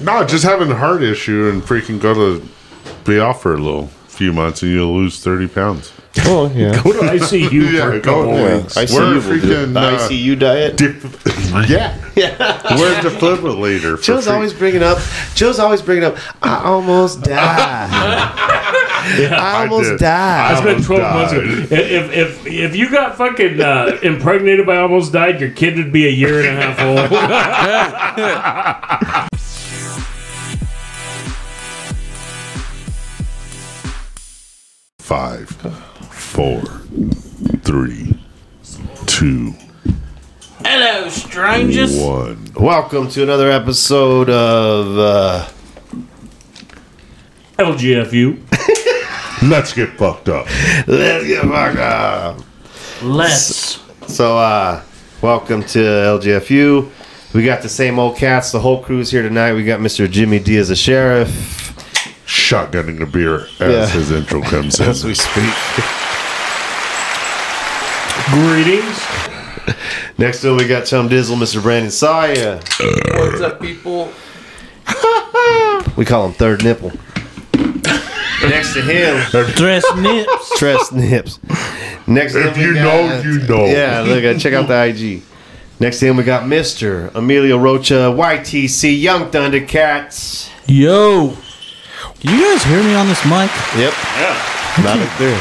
No, just having a heart issue and freaking go to be off for a little few months and you'll lose 30 pounds. Oh yeah. Go to ICU Yeah, for a go couple there. weeks. ICU We're will freaking, The uh, ICU diet. Dip- yeah. Yeah. We're a defibrillator. for Joe's free- always bringing up. Joe's always bringing up. I almost died. I almost did. died. It's been 12 months ago. died. If, if, if you got fucking uh, impregnated by almost died, your kid would be a year and a half old. Five, four, three, two, Hello, strangers. one. Welcome to another episode of. Uh, LGFU. Let's get fucked up. Let's get fucked up. Let's. So, uh, welcome to LGFU. We got the same old cats. The whole crew's here tonight. We got Mr. Jimmy D as a sheriff. Shotgunning a beer as Yeah. his intro comes in. As we speak. Greetings. Next up, we got Chum Dizzle, Mr. Brandon Saya. What's up, people? We call him Third Nipple. Next to him, Dress nips. Tress Nips. Next If you got- know, you know. Yeah, look, uh, check out the IG. Next to him, we got Mr. Emilio Rocha, YTC, Young Thundercats. Yo. Can you guys hear me on this mic? Yep. Yeah. Loud and clear.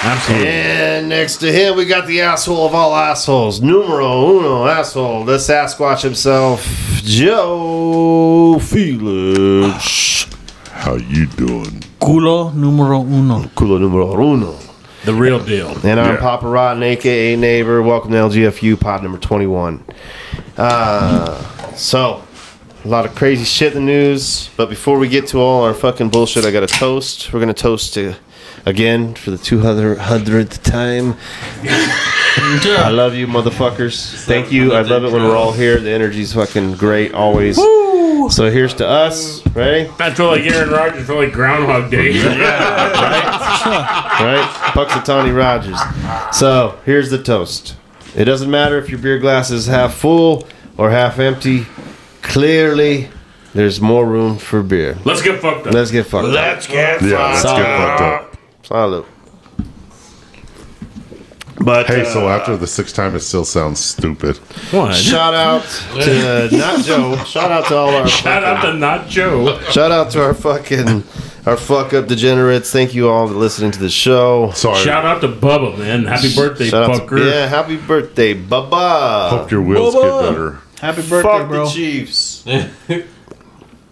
Absolutely. And next to him, we got the asshole of all assholes, numero uno asshole, the Sasquatch himself, Joe Felix. How you doing? Culo numero uno. Culo numero uno. The real deal. And I'm Yeah. Papa Rotten, aka Neighbor. Welcome to LGFU pod number 21. Uh, so, a lot of crazy shit in the news. But before we get to all our fucking bullshit, I got a toast. We're going to toast to, again for the 200th time. I love you, motherfuckers. Thank you. I love it when we're all here. The energy's fucking great, always. So here's to us. Ready? I feel like Aaron Rodgers for like Groundhog Day. right? Punxsutawney Rogers. So here's the toast. It doesn't matter if your beer glass is half full or half empty. Clearly, there's more room for beer. Let's get fucked up. Let's get fucked up. Let's get Yeah, let's fucked get up. fucked up. Salute. But Hey, uh, so after the sixth time, it still sounds stupid. What? shout out to uh, not Joe. Shout out to all our Shout out to Not Joe. shout out to our fucking our fuck up degenerates. Thank you all for listening to the show. Sorry. Shout out to Bubba, man. Happy birthday, Shout out to, fucker. yeah, happy birthday, Bubba. Hope your wheels Bubba. get better. Happy birthday, Fuck bro. the Chiefs.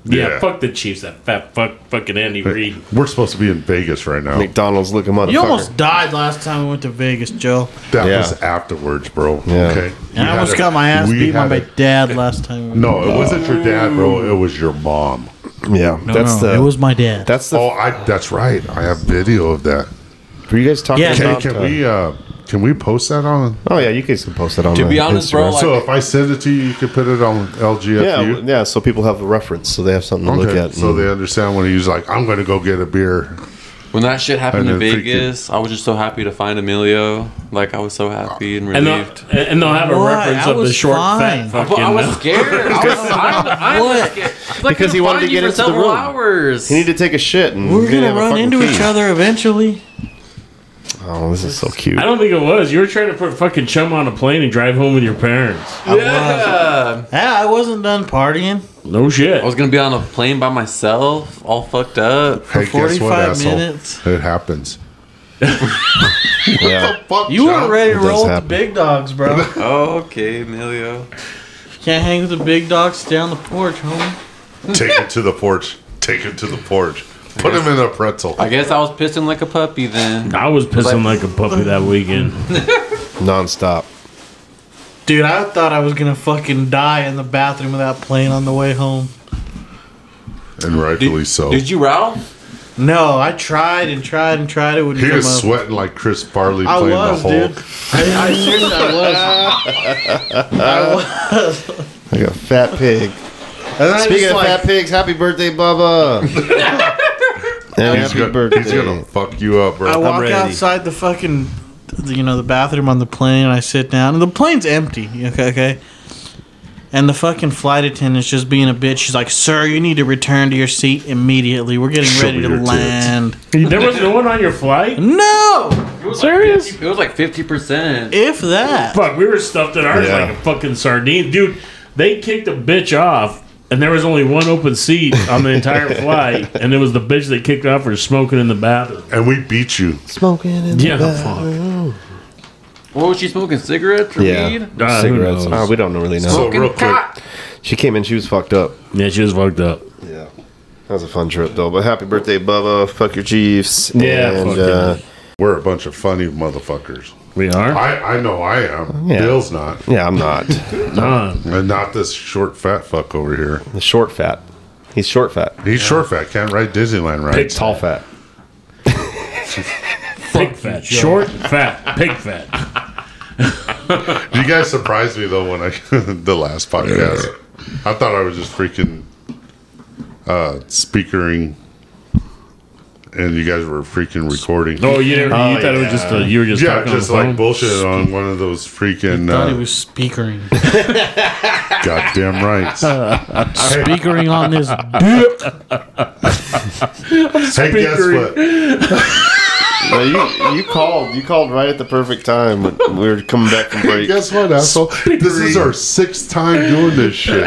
Yeah, Yeah. fuck the Chiefs. That fat fuck, fucking Andy Reid. We're supposed to be in Vegas right now. McDonald's looking motherfucker. You almost died last time we went to Vegas, Joe. That Yeah. was afterwards, bro. Yeah. Okay. And I You almost had got my ass we beat by had my a- dad last time. we- No, it wasn't your dad, bro. It was your mom. Yeah, No, that's no, the. it was my dad. that's the. Oh, I. That's right. I have video of that. were you guys talking Yeah. Can, about? can uh, we? uh Can we post that on? Oh yeah, you guys can post it on. To be honest, bro, Instagram. like- So if I send it to you, you can put it on yeah, LGFU. yeah. So people have a reference, so they have something to look at. so and- they understand when he's like, "I'm going to go get a beer." When that shit happened in Vegas, I was just so happy to find Emilio. Like I was so happy and And they'll, relieved. and they'll have a Why? reference I of the short fine. fat fucking. I was scared. I was, I'm, I'm What? scared. Like, Because he wanted to find you get for into the several room. hours. he need to take a shit, and We're gonna run into key. each other eventually. Oh, this is so cute. I don't think it was. You were trying to put fucking chum on a plane and drive home with your parents. yeah. Yeah, I wasn't done partying. No shit. I was gonna be on a plane by myself, all fucked up. Hey, 45 what, minutes. It happens. Yeah. Fuck, You weren't ready to It does roll with the big dogs, bro. Oh, okay, Emilio. Can't hang with the big dogs. Stay on the porch, homie. Take it to the porch. Take it to the porch. Put him in a pretzel. I guess I was pissing like a puppy then. I was pissing like a puppy that weekend. Non-stop. Dude, I thought I was gonna fucking die in the bathroom of that plane on the way home. And rightfully so. Did you row? No, I tried and tried and tried. It wouldn't he come was up. sweating like Chris Farley I playing was, the dude. Hulk. I, I seriously, I was. I was. Like a fat pig. And Speaking of like, fat pigs, happy birthday, Bubba. and He's, happy gonna, birthday. he's gonna fuck you up, bro. I walk ready. outside the fucking, you know, the bathroom on the plane, and I sit down, and the plane's empty. Okay, okay. and the fucking flight attendant's just being a bitch. She's like, "Sir, you need to return to your seat immediately. We're getting Show ready to your tits." land." There was no one on your flight. No, It was Serious? Like 50, it was like fifty percent. if that. Fuck, we were stuffed in ours Yeah. like a fucking sardine, dude. They kicked a bitch off, and there was only one open seat on the entire flight, and it was the bitch that kicked off for smoking in the bathroom. And we beat you. Smoking in Yeah, fuck. What was she smoking? Cigarettes or Yeah. weed? Uh, who Cigarettes. knows? Uh, we don't really know. So real quick, she came in. She was fucked up. Yeah, she was fucked up. Yeah. That was a fun trip though. But happy birthday, Bubba. Fuck your Chiefs. Yeah, And fuck uh, we're a bunch of funny motherfuckers. We are. I, I know I am. Yeah. Bill's not. yeah, I'm not Nah. And not this short fat fuck over here. the short fat. He's short fat. He's short fat, can't ride Disneyland Pig rides. Tall fat. Pig fat. Short, fat, pig fat. You guys surprised me though when I the last podcast. I thought I was just freaking uh speakering and you guys were freaking recording. Oh, you, never, you Oh, thought it was just a, you were just yeah, talking just on the like phone? bullshit on one of those freaking Thought he uh, was speakering, goddamn rights. speakering on this. hey, guess what? No, you you called you called right at the perfect time when we were coming back from break. Guess what, asshole? This is our sixth time doing this shit.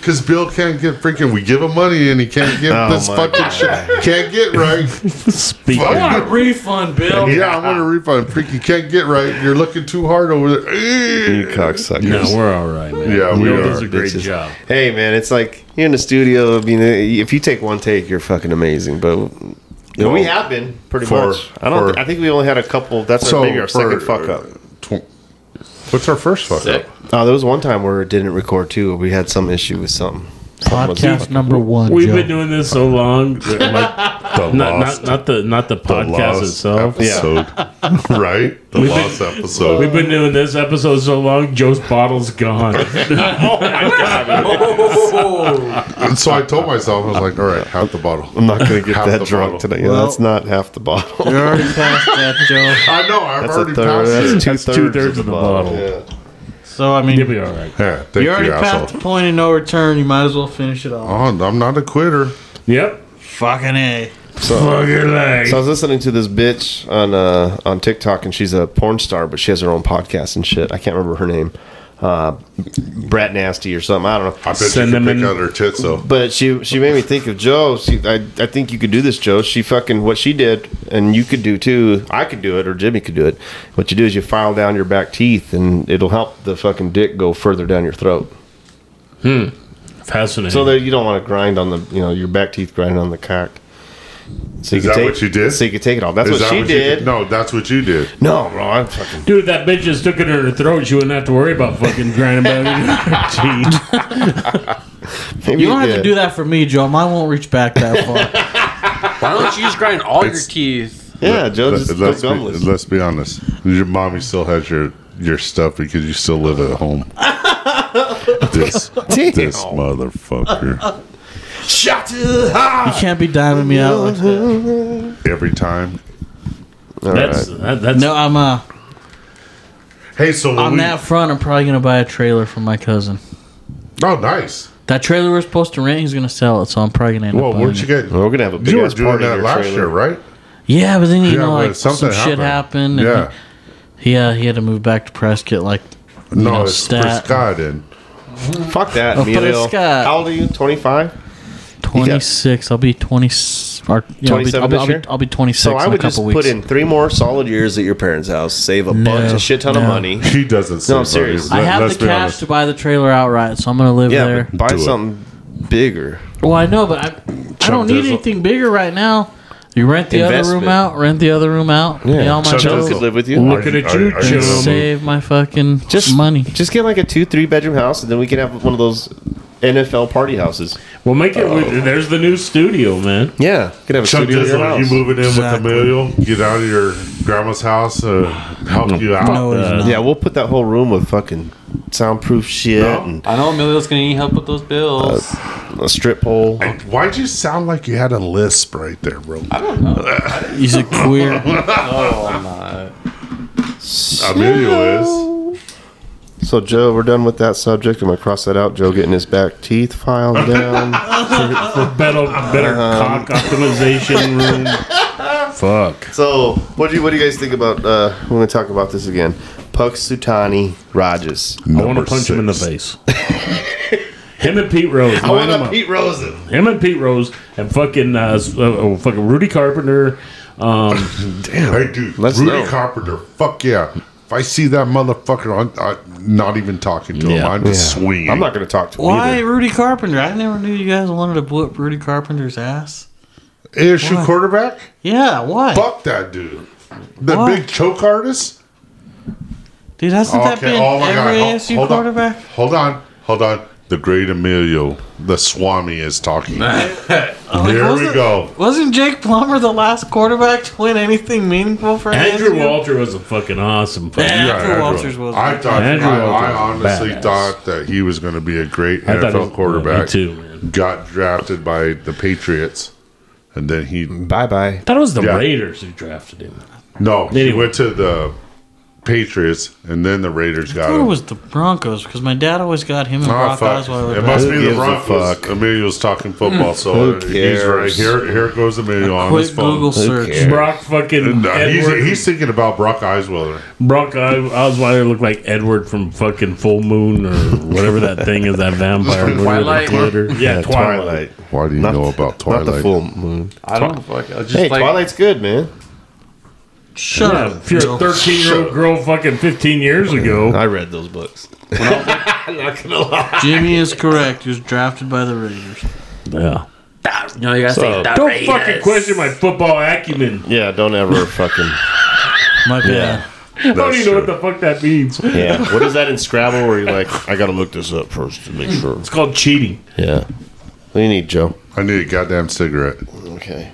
Because Bill can't get freaking. We give him money and he can't get Oh this fucking God. shit. Can't get right. Speaking. I want a refund, Bill. Yeah, I want a refund. Freaking can't get right. You're looking too hard over there. You cocksuckers. No, we're all right, man. Yeah, we Neil are, does a great bitches. job. Hey man, it's like you're in the studio. I mean, if you take one take, you're fucking amazing. But you know, we have been pretty For- much. I don't. for- thi- I think we only had a couple. That's our, maybe our second fuck up. Tw- what's our first fuck up? Oh, there was one time where it didn't record too. We had some issue with something. Something Podcast number one. We've Joe. been doing this so long. that, Like, The not, lost, not not the not the the podcast lost itself. episode, right? The We've been- lost episode. We've been doing this episode so long. Joe's bottle's gone. Oh And so I told myself, I was like, all right, half the bottle. I'm not gonna get Half that the drunk bottle. today. Yeah, Well- that's not half the bottle. You're already past that, Joe. I know, I've That's a already third. passed That's it. two That's thirds two-thirds of the of the bottle. bottle. Yeah. So I mean, You'll be all right. Yeah, thank you're already you, past asshole. the point of no return. You might as well finish it off. Oh, I'm not a quitter. Yep. Fucking a. So, Fuck your leg. so I was listening to this bitch on uh, on TikTok, and she's a porn star, but she has her own podcast and shit. I can't remember her name. Uh, Brat Nasty or something. I don't know. I bet Send you can pick out her tits though. But she she made me think of Joe. She, I I think you could do this, Joe. She fucking what she did, and you could do too. I could do it, or Jimmy could do it. What you do is you file down your back teeth, and it'll help the fucking dick go further down your throat. Hmm. Fascinating. So that you don't want to grind on the you know your back teeth grinding on the cock. So Is can that take, what you did? So you could take it all. That's Is what that she you did. No, that's what you did. No, bro, I'm fucking. Dude, that bitch just took it in her throat. She wouldn't have to worry about fucking grinding back in her teeth. You don't have to do that for me, Joe. Mine won't reach back that far. Why don't you just grind all your teeth? Yeah, Joe Let- just let's, go be, let's be honest. Your mommy still has your your stuff because you still live at home. this this motherfucker. Shot to the heart. You can't be diming me out like that. Every time. All That's right. that, that's No, I'm uh Hey, so on we, that front. I'm probably gonna buy a trailer for my cousin. oh nice. That trailer we're supposed to rent, he's gonna sell it, so I'm probably gonna end Well, up buying where'd you it. get? Well, we're gonna have a big You were ass doing party that last trailer. year, right? Yeah, but then you Yeah, know, like some something shit happened. happened. and Yeah. he, yeah, he had to move back to Prescott. Like, No, know, it's for stat Scott and Fuck that, Oh, but Emilio. it's How old are you? Twenty five. 26. I'll be 20. Or, yeah, I'll, be, 27 I'll, be, this I'll, be. I'll be 26 So I in a would just weeks. put in three more solid years at your parents' house, save a No, bunch, a shit ton of money. he doesn't. Say No, I'm serious. buddy. I have the cash honest. to buy the trailer outright, so I'm gonna live Yeah, there. but buy Do it. something bigger. Well, I know, but I, I don't need Dizzle. anything bigger right now. You rent the other room out, rent the other room out, pay all my Chuck Joe bills, Dizzle. could live with you. looking at you- you, Joe. save my fucking Just money. Just get like a two, three bedroom house, and then we can have one of those NFL party houses. We'll make it. with there's the new studio, man. Yeah, could have a Chuck studio in your Dizzle, you house. moving in Exactly. with Emilio? Get out of your grandma's house, uh, help you out. No, he's uh, not. Yeah, we'll put that whole room with fucking soundproof shit No. and I know Emilio's gonna need help with those bills. a strip pole. Hey, Why'd you sound like you had a lisp right there, bro? I don't know. He's a queer. oh my. Emilio is. So Joe, we're done with that subject. I'm gonna cross that out. Joe getting his back teeth filed down. For better, better Uh-huh. cock optimization room. Fuck. so what do you what do you guys think about? Uh, we're gonna talk about this again. Punxsutawney Rogers. I want to punch him in the face. him and Pete Rose. I want them a. Pete Rosen. Him and Pete Rose and fucking uh, uh, oh, fucking Rudy Carpenter. Um, Damn, Hey, dude, Let's Rudy know. Carpenter. Fuck yeah. If I see that motherfucker, I'm, I'm not even talking to him. Yeah. I'm just swinging. I'm not gonna talk to him Why either. Rudy Carpenter? I never knew you guys wanted to whoop Rudy Carpenter's ass. ASU Why? quarterback? Yeah, why? Fuck that dude. The Why? big choke artist? Dude, hasn't that been oh my every God. ASU Hold- hold on. quarterback? Hold on. Hold on. The great Emilio, the Swami, is talking. Like, Here we wasn't- go. Wasn't Jake Plummer the last quarterback to win anything meaningful for Andrew ASU? Walter was a fucking awesome. Fucking, Yeah. Andrew Andrew- Walters was- I thought. Andrew I, I honestly badass. thought that he was going to be a great I thought was- NFL quarterback. me too, man. Got drafted by the Patriots, and then he Bye bye. I thought it was the Yeah. Raiders who drafted him. no. He went to the Patriots, and then the Raiders I got thought it was the Broncos because my dad always got him and Oh, Brock fuck. Osweiler. It back. must be the Broncos. fuck? Emilio's talking football, so Who he's right here. Here goes Emilio on his phone. Google search. Brock fucking No, he's, Edward. he's thinking about Brock Osweiler. Brock Osweiler looked like Edward from fucking Full Moon or whatever that thing is. That vampire movie Twilight? glitter. Yeah, Twilight. Why do you Not- know about Twilight? Not the Twilight? full moon. I don't fuck. I just Hey, like, Twilight's good, man. Shut Yeah, up. if you're a 13 year old girl fucking 15 years ago, I read those books. Not gonna lie. Jimmy is correct. He was drafted by the Raiders. yeah. You know, you gotta So- say the Don't Raiders. fucking question my football acumen. Yeah, don't ever fucking. My bad. I don't That's even know what the fuck that means. Yeah. What is that in Scrabble where you're like, I gotta look this up first to make sure? It's called cheating. Yeah. What do you need, Joe? I need a goddamn cigarette. Okay.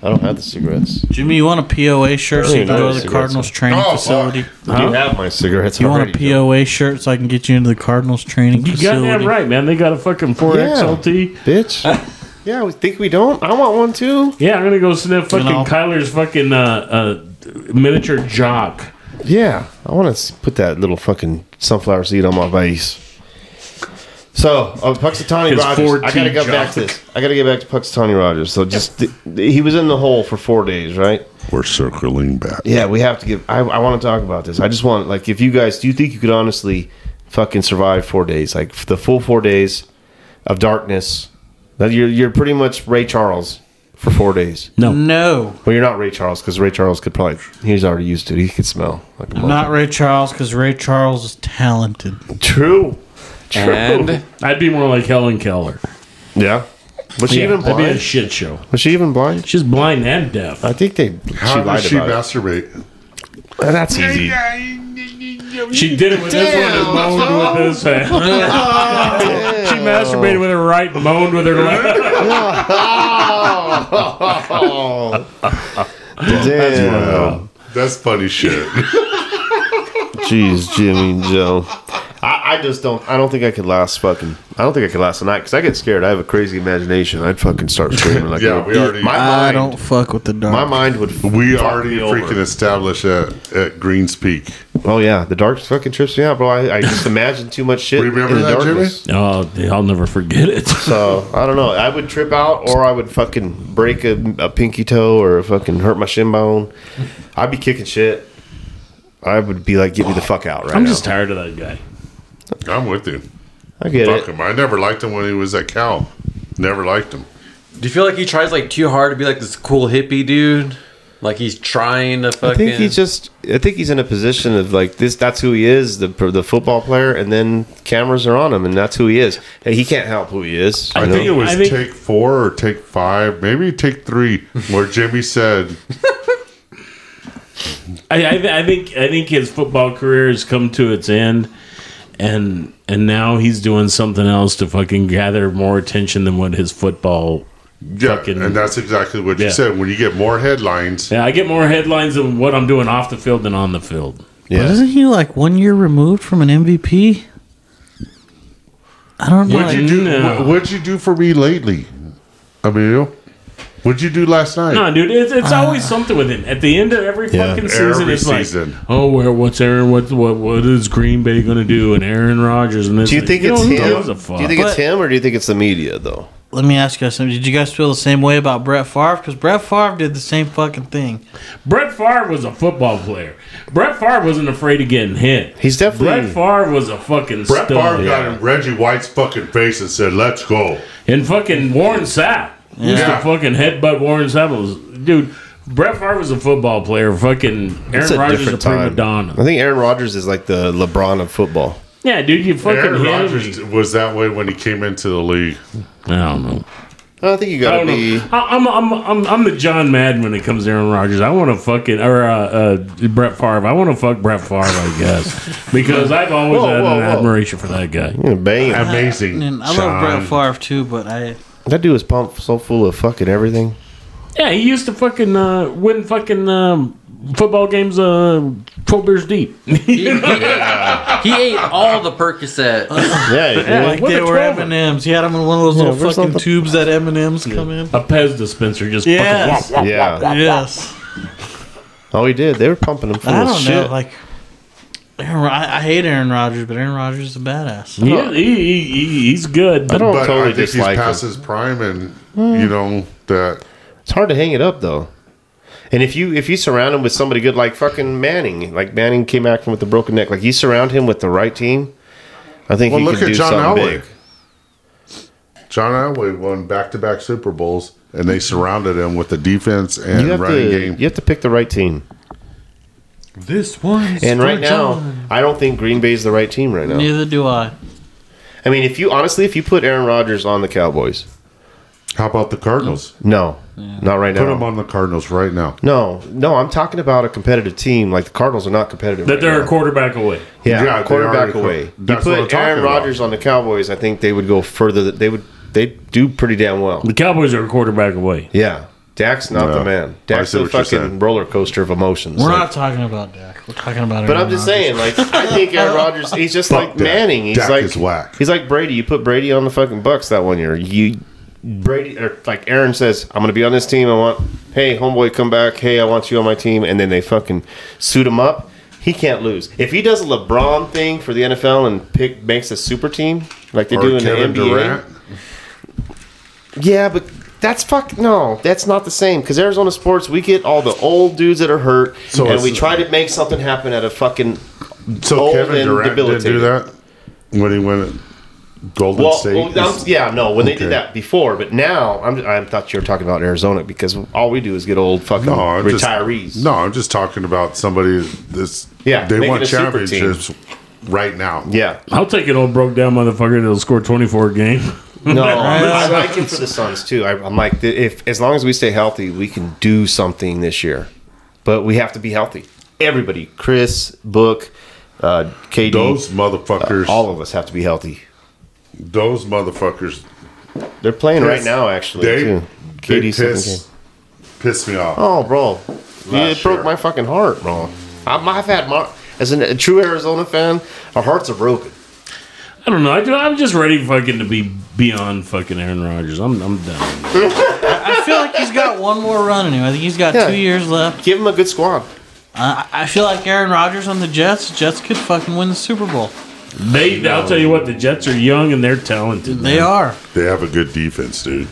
I don't have the cigarettes. Jimmy, you want a POA shirt so you can go to the Cardinals training Oh, facility? do have my cigarettes. You want a already, Joe. POA shirt so I can get you into the Cardinals training You got facility? that right, man. They got a fucking 4XLT. bitch? yeah, we think we don't. I want one too. Yeah, I'm gonna go sniff fucking know. Kyler's fucking uh, uh, miniature jock. Yeah, I want to put that little fucking sunflower seed on my face. So, uh, Punxsutawney His Rogers. 4T I gotta go back to this. I gotta get back to Punxsutawney Rogers. So, just th- he was in the hole for four days, right? We're circling back. Yeah, we have to give. I, I want to talk about this. I just want like, if you guys, do you think you could honestly fucking survive four days, like the full four days of darkness? That you're you're pretty much Ray Charles for four days. No. No, Well, you're not Ray Charles because Ray Charles could probably he's already used to it. He could smell like a I'm not Ray Charles because Ray Charles is talented. True. True. And I'd be more like Helen Keller. yeah. Was she Yeah, even that'd be a blind? shit show. Was she even blind? She's blind and deaf. I think they. How she does she about masturbate? it. Uh, That's easy. She did it with this one and moaned with this hand. she masturbated with her right and moaned with her left. Damn. That's funny shit. Jeez, Jimmy Joe. I, I just don't. I don't think I could last fucking. I don't think I could last a night because I get scared. I have a crazy imagination. I'd fucking start screaming like. Yeah, we already- My I mind. don't fuck with the dark. My mind would. we fuck already me over. freaking established at, at Greens Peak. Oh yeah, the dark fucking trips me out, bro. I, I just imagine too much shit Remember in the that, Jimmy? darkness. Oh, I'll never forget it. So I don't know. I would trip out, or I would fucking break a, a pinky toe, or fucking hurt my shin bone. I'd be kicking shit. I would be like, "Get me the fuck out!" Right I'm now. just tired of that guy. I'm with you. I get Fuck it. him. I never liked him when he was at Cal. Never liked him. do you feel like he tries like too hard to be like this cool hippie dude? Like he's trying to fucking. I think he's just. I think he's in a position of like this. That's who he is, the the football player, and then cameras are on him, and that's who he is. And he can't help who he is. I you think it was I think- take four or take five, maybe take three, where Jimmy said, I, I, I think I think his football career has come to its end, and and now he's doing something else to fucking gather more attention than what his football. yeah, Fucking- and that's exactly what you Yeah. said. When you get more headlines, Yeah, I get more headlines of what I'm doing off the field than on the field. But yeah. isn't he like one year removed from an MVP? I don't know. what'd you do? No. what- What'd you do for me lately, Emilio? What'd you do last night? No, dude, it's, it's ah. always something with him. At the end of every Yeah. fucking season, Every it's like, oh, where what's Aaron? What what what is Green Bay going to do? And Aaron Rodgers and this. Do you think know, it's who him? Do you think it's him or do you think it's the media though? Let me ask you guys something. Did you guys feel the same way about Brett Favre? Because Brett Favre did the same fucking thing. Brett Favre was a football player. Brett Favre wasn't afraid of getting hit. He's definitely Brett Favre was a fucking Brett stud. Favre got in Reggie White's fucking face and said, "Let's go." And fucking Warren Sapp used Yeah. to fucking headbutt Warren Sapp. Was, dude, Brett Favre was a football player. Fucking it's Aaron a Rodgers is a different prima time. donna. I think Aaron Rodgers is like the LeBron of football. Yeah, dude, you fucking Aaron hit Rodgers him. was that way when he came into the league. I don't know. I think you I gotta don't be. know. I- I'm, I'm, I'm, I'm the John Madden when it comes to Aaron Rodgers. I want to fucking or uh, uh, Brett Favre. I want to fuck Brett Favre, I guess, because I've always Whoa, had whoa, an whoa. admiration for that guy. You know, bang. Amazing. And I Sean. love Brett Favre too, but I That dude was pumped so full of fucking everything. Yeah, he used to fucking uh, win fucking um, football games, uh, twelve beers deep. He ate all the Percocet. Yeah, he did. like with they a were M and M's. He had them in one of those Yeah, little fucking the- tubes that M and M's come in. a Pez dispenser just Yes. fucking. yeah. Yes, Oh, he did. They were pumping him full I of don't shit. know. Like, Aaron, I, I hate Aaron Rodgers, but Aaron Rodgers is a badass. Yeah, he, he, he, he's good. I don't But totally I think he's dislike him. past his prime, and hmm. you know that It's hard to hang it up though. And if you if you surround him with somebody good like fucking Manning, like Manning came back from with a broken neck, like you surround him with the right team, I think Well, he look can at do John something Elway. big. John Elway won back-to-back Super Bowls, and they surrounded him with the defense and You have running to game. you have to pick the right team. This one. And for right now, John. I don't think Green Bay's the right team right now. Neither do I. I mean, if you honestly, if you put Aaron Rodgers on the Cowboys, How about the Cardinals? no, not right now. Put now. him on the Cardinals right now. No, no, I'm talking about a competitive team. Like the Cardinals are not competitive. that right they're now. a quarterback away. Yeah, Yeah, they quarterback are- away. You that's what I'm put Aaron. Rodgers on the Cowboys, I think they would go further. They would they do pretty damn well. The Cowboys are a quarterback away. Yeah, Dak's not Yeah. the man. Dak's see a what you're fucking saying. roller coaster of emotions. We're Like- not talking about Dak. We're talking about. Him. But Aaron I'm just Rodgers. saying, like I think Aaron Rodgers, he's just Fuck like Dak. Manning. He's Dak like is whack. He's like Brady. You put Brady on the fucking Bucks that one year. You Brady or like Aaron says, I'm gonna be on this team. I want hey homeboy come back. Hey, I want you on my team. And then they fucking suit him up. He can't lose. If he does a LeBron thing for the NFL and pick makes a super team like they Or do in Kevin the NBA. Durant. Yeah, but that's fuck no, that's not the same. Because Arizona sports, we get all the old dudes that are hurt, So and we try to make something happen at a fucking So old Kevin and Durant didn't do that when he went Golden Well, State. well, I'm- yeah, no, when they did that before, but now I'm, I thought you were talking about Arizona because all we do is get old fucking No, I'm just- retirees. no, I'm just talking about somebody that's Yeah, They want a super team. championships right now. Yeah, I'll take an old broke down motherfucker that'll score 24 a game. no, I like it for the Suns too. I, I'm like, if as long as we stay healthy, we can do something this year, but we have to be healthy. Everybody, Chris, Book, uh, KD, Those motherfuckers. all of us have to be healthy. those motherfuckers. They're playing right now, actually. They, too. KD second piss, piss me off. Oh, bro, Yeah, it Last broke my fucking heart, bro. I'm, I've had my as an, a true Arizona fan, our hearts are broken. I don't know. I, I'm just ready fucking to be beyond fucking Aaron Rodgers. I'm, I'm done. I feel like he's got one more run in him. I think he's got Yeah. two years left. Give him a good squad. I I feel like Aaron Rodgers on the Jets. Jets could fucking win the Super Bowl. They, I'll tell you what, the Jets are young and they're talented. They man. are. They have a good defense, dude.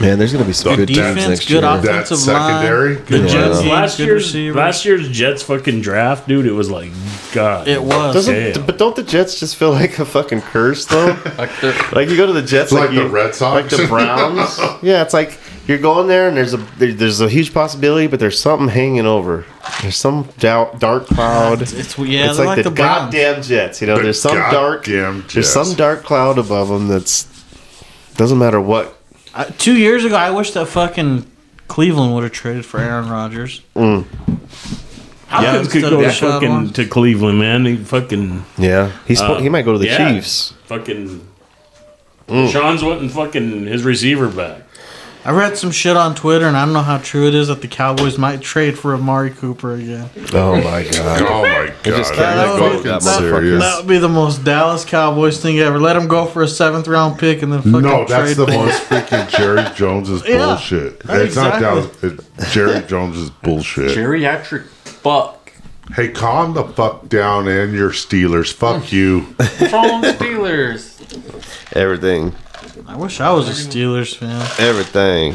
Man, there's gonna be some Good good teams defense, next good year. offense. That Offensive line, secondary. the good Jets- job. Last Good year's receivers. last year's Jets fucking draft, dude. It was like God. It was. Doesn't, Damn. but don't the Jets just feel like a fucking curse though? Like the, like you go to the Jets, Like you, the Red Sox? like the Browns. yeah, it's like you're going there, and there's a there, there's a huge possibility, but there's something hanging over. There's some doubt, dark cloud. It's, it's yeah, it's they're like, like, the, the, Browns. goddamn Jets. You know, The there's some dark, goddamn there's Jets. some dark cloud above them. That's doesn't matter what. Uh, two years ago, I wish that fucking Cleveland would have traded for Aaron Rodgers. Hopkins could instead go to Deshaun fucking Watson. to Cleveland, man. He fucking Yeah, he's Uh, he might go to the yeah. Chiefs. fucking. Sean's wanting fucking his receiver back. I read some shit on Twitter, and I don't know how true it is that the Cowboys might trade for Amari Cooper again. Oh my god. Oh my just god! can't Are let you go of fucking that serious? That would be the most Dallas Cowboys thing ever. Let him go for a seventh round pick and then fucking No, that's trade the for him. most freaking Jerry Jones's Yeah, bullshit. It's not exactly. Dallas. It's Jerry Jones's bullshit. Geriatric fuck. Hey, calm the fuck down and your Steelers. Fuck hmm. you. What's wrong with the Steelers? Everything. I wish I was a Steelers fan. Everything.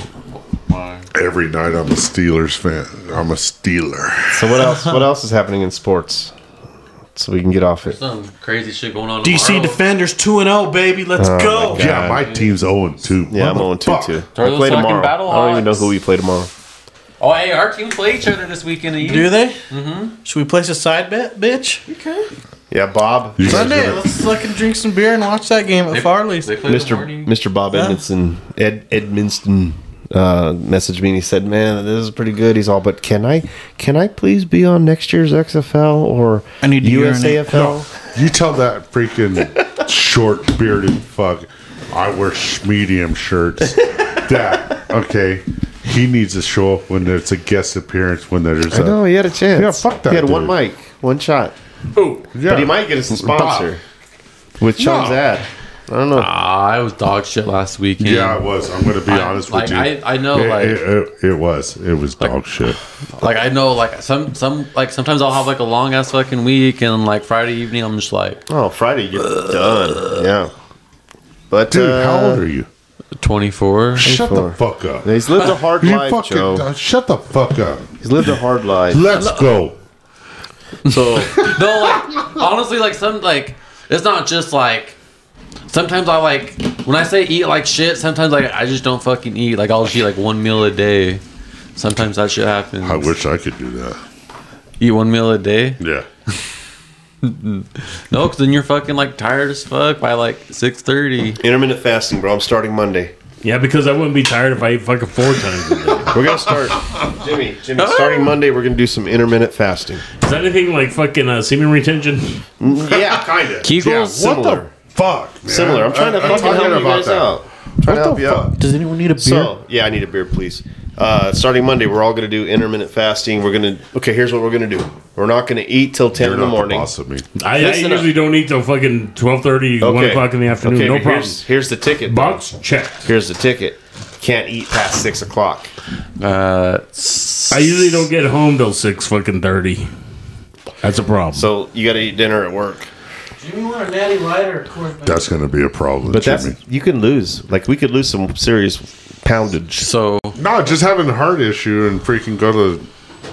Every night I'm a Steelers fan. I'm a Steeler. So what else? What else is happening in sports? So we can get off it. Some crazy shit going on. DC tomorrow. Defenders 2 and 0, baby. Let's Oh, go. my God. Yeah, my team's 0 2. Yeah, I'm on two too. Throw I those play fucking tomorrow. Battle I don't even know who we play tomorrow. Oh, hey, our team play each other this weekend. Do they? Mm-hmm. Should we place a side bet, bitch? Yeah, Bob. You Sunday, let's fucking drink some beer and watch that game at Farley's. They play Mr. Mr. Bob Yeah. Edmondson, Ed Edmonston, uh, messaged me and he said, "Man, this is pretty good." He's all, "But can I, can I please be on next year's XFL or I need to urinate. USAFL?" You tell that freaking short bearded fuck, I wear sh- medium shirts. that, okay, he needs to show up when there's a guest appearance, when there's I know a. he had a chance. Yeah, fuck that He had one mic, one shot, Oh, Yeah. but he might get us a sponsor with Sean's No. ad. I don't know. Ah, I was dog shit last weekend. Yeah, I was. I'm going to be I- honest like, with you. I- I know, It, like- it, it, it was. It was dog shit. Like I know, like some some like sometimes I'll have like a long ass fucking week, and like Friday evening I'm just like Oh, Friday you're done. Yeah, but Dude, uh, how old are you? 24. Shut the fuck up. He's lived a hard life, fucking Joe. uh, shut the fuck up. He's lived a hard life. Let's go. So no, like honestly, like some like it's not just like sometimes I like when I say eat like shit. Sometimes like I just don't fucking eat. Like I'll just eat like one meal a day. Sometimes that shit happens. I wish I could do that. eat one meal a day. Yeah. No, because then you're fucking like tired as fuck by like six thirty. intermittent fasting, bro. I'm starting Monday. yeah, because I wouldn't be tired if I ate fucking four times a day. We're gonna start, Jimmy. Jimmy, starting Monday, we're gonna do some intermittent fasting. Is that anything like fucking uh, semen retention? Yeah, kind of. Kegels. Yeah, what Similar. the fuck? Man? Similar. I'm trying to I- I'm fucking help you guys that. out. I'm trying to What help the you fuck? out. Does anyone need a beer? So yeah, I need a beer, please. Uh, starting Monday, we're all gonna do intermittent fasting. We're gonna okay. Here's what we're gonna do. We're not gonna eat till ten You're in the not morning. boss of me. I, I Listen usually don't eat till fucking 12.30, 1 o'clock in the afternoon. Okay, no but problem. Here's, here's the ticket. though. Box checked. Here's the ticket. Can't eat past six o'clock. Uh, I usually don't get home till 6 fucking 30. That's a problem. So you got to eat dinner at work. Jimmy want a natty light or Coors That's going to be a problem, But Jimmy. that's you can lose. Like we could lose some serious poundage. so No, just having a heart issue and freaking go to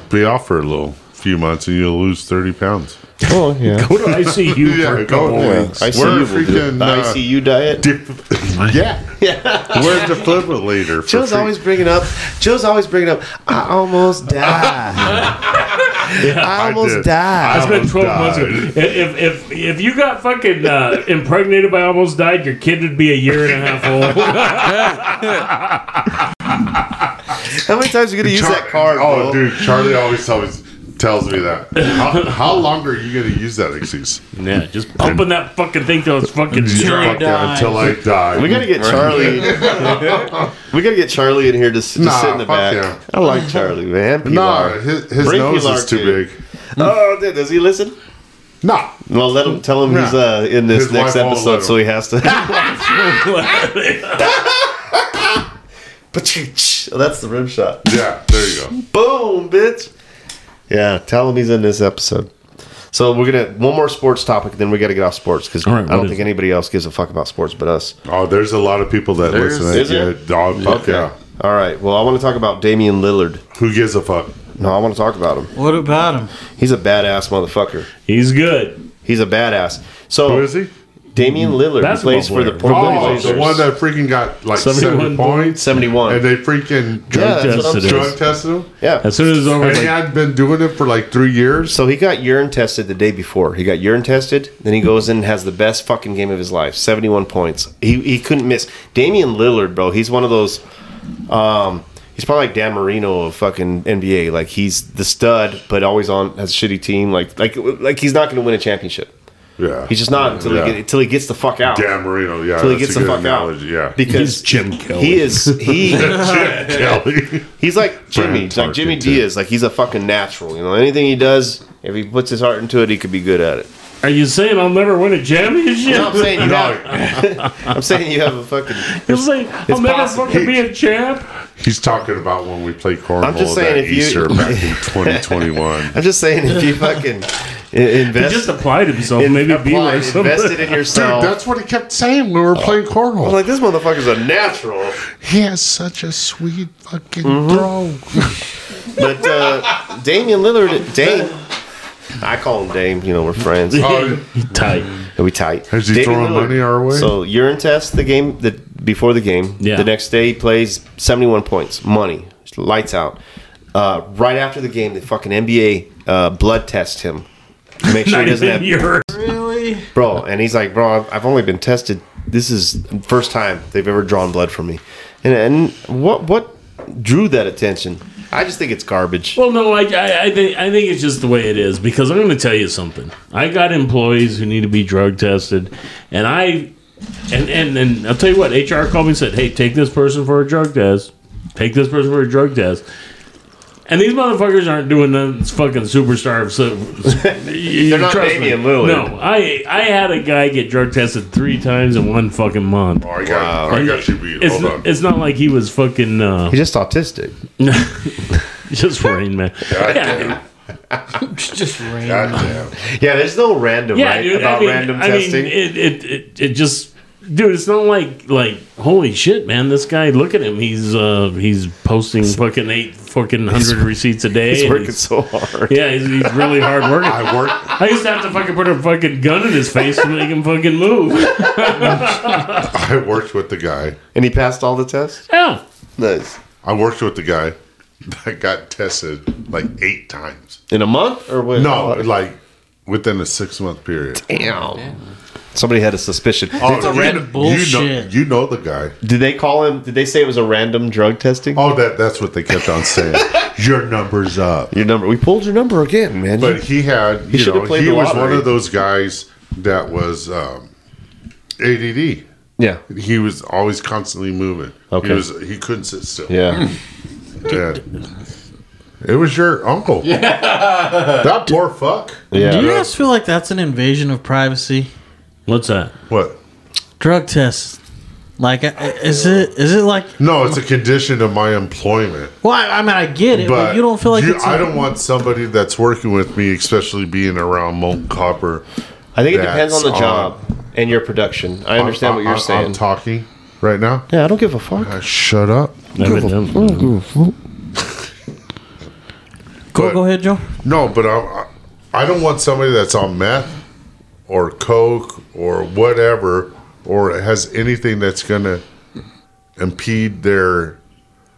be off for a little few months and you'll lose 30 pounds. Oh yeah. Go to ICU Yeah, for a go couple there. weeks. ICU We're will do freaking, The uh, ICU diet. Dip- yeah. Yeah. We're a defibrillator. for Joe's free- always bringing up. Joe's always bringing up. I almost died. I almost did. died. It's been 12 died. months ago. If, if, if you got fucking uh, impregnated by almost died, your kid would be a year and a half old. How many times are you gonna use Char- that card? Oh, bro? dude, Charlie always tells tells me that. How, how long are you going to use that excuse? yeah, just pumping that fucking thing till it's fucking Yeah, fuck yeah, until I die. We gotta get Charlie. we gotta get Charlie in here to s- just Nah, sit in the back. yeah. I like Charlie, man. No, Pilar. his, his Bring nose Pilar is too too. big. Oh, dude, does he listen? No. Well, let him tell him he's uh, in this His next episode, so he has to. Oh, that's the rim shot. Yeah, there you go. Boom, bitch. Yeah, tell him he's in this episode. So we're gonna one more sports topic, then we got to get off sports because All right, I don't think it? anybody else gives a fuck about sports but us. Oh, there's a lot of people that There's- listen. is yeah, there? dog. fuck yeah. All right. Well, I want to talk about Damian Lillard. Who gives a fuck? No, I want to talk about him. What about him? He's a badass motherfucker. He's good. He's a badass. So Who is he? Damian Lillard who Basketball plays for the player. Portland Oh, Blazers. the one that freaking got like 71 70 points. 71. And they freaking drug, that's what I'm tested saying. drug tested him. Yeah. As soon as it's over, And it's he like, had been doing it for like three years. So he got urine tested the day before. He got urine tested. Then he goes in and has the best fucking game of his life. 71 points. He, he couldn't miss. Damian Lillard, bro, he's one of those. Um, he's probably like Dan Marino of fucking NBA. Like he's the stud, but always on has a shitty team. Like like like he's not going to win a championship. Yeah, he's just not until Yeah. he get, until he gets the fuck out. Dan Marino, yeah. Until he that's gets a the good fuck analogy, out. Yeah. Because He's Jim Kelly. he is he Jim Kelly. he's like Jimmy, Brand like Jimmy Diaz. Like he's a fucking natural. You know, anything he does, if he puts his heart into it, he could be good at it. Are you saying I'll never win a championship? No, I'm saying you No. have. I'm saying you have a fucking. You're saying I'll never possible. fucking be a champ? He's talking about when we played cornhole I'm just saying that if you- back in 2021. I'm just saying if you fucking i- He invest, just applied himself. in, maybe be like something. invested in yourself. Dude, yourself. that's what he kept saying when we were playing I'm cornhole. like this motherfucker's a natural. he has such a sweet fucking Mm-hmm. throw. But uh, Damian Lillard, Dame, I call him Dame. You know, we're friends. Oh, Tight. And we tight. Is he throwing money our way? So urine test the game the before the game. Yeah. The next day he plays seventy one points, money, lights out. Uh, right after the game, the fucking NBA uh, blood test him. to Make sure he doesn't have yours. Really? bro. And he's like, bro, I've- I've only been tested. This is first time they've ever drawn blood from me. And and what what drew that attention? I just think it's garbage. Well, no, I, I, I think I think it's just the way it is because I'm going to tell you something. I got employees who need to be drug tested, and I, and and and I'll tell you what. HR called me and said, "Hey, take this person for a drug test. Take this person for a drug test." And these motherfuckers aren't doing none. It's fucking superstar. So They're not Damian Lillard. No, I I had a guy get drug tested three times in one fucking month. Oh, I got, I got you beat. It's Hold not, on. it's not like he was fucking uh, He's just autistic. just Rain Man. Yeah. Just rain. God damn. Yeah, there's no random Yeah, right dude. about I mean, random I testing. mean, it, it, it, it just, dude. It's not like like holy shit, man. This guy, look at him. He's uh he's posting fucking eight fucking hundred receipts a day. he's and working so hard. yeah, he's, he's really hard working. I work. I used to have to fucking put a fucking gun in his face to make him fucking move. I worked with the guy. And he passed all the tests? Yeah. Nice. I worked with the guy that got tested like eight times. In a month or what? No, like within a six month period. Damn. Somebody had a suspicion. Oh, it's a random red know, You know, bullshit. you know the guy. Did they call him? Did they say it was a random drug testing? Oh, that that's what they kept on saying. Your number's up. Your number. We pulled your number again, man. But he had, you should know, have played he the was one of those guys that was um, ADD. yeah. He was always constantly moving. Okay. He was he couldn't sit still. Yeah. Yeah. It was your uncle. Yeah. That poor fuck. Yeah. Do you guys feel like that's an invasion of privacy? What's that? What? Drug tests. Like, uh, is it is it like? No, it's a condition of my employment. Well, I, I mean, I get it, but, But you don't feel like you- it's. I a- don't want somebody that's working with me, especially being around molten copper. I think it depends on the That's job and your production. I understand I- what you're I- saying. I'm talking right now. yeah, I don't give a fuck. Uh, shut up. Evidently. Go, but- go ahead, Joe. No, but I, I I don't want somebody that's on meth or coke or whatever or has anything that's going to impede their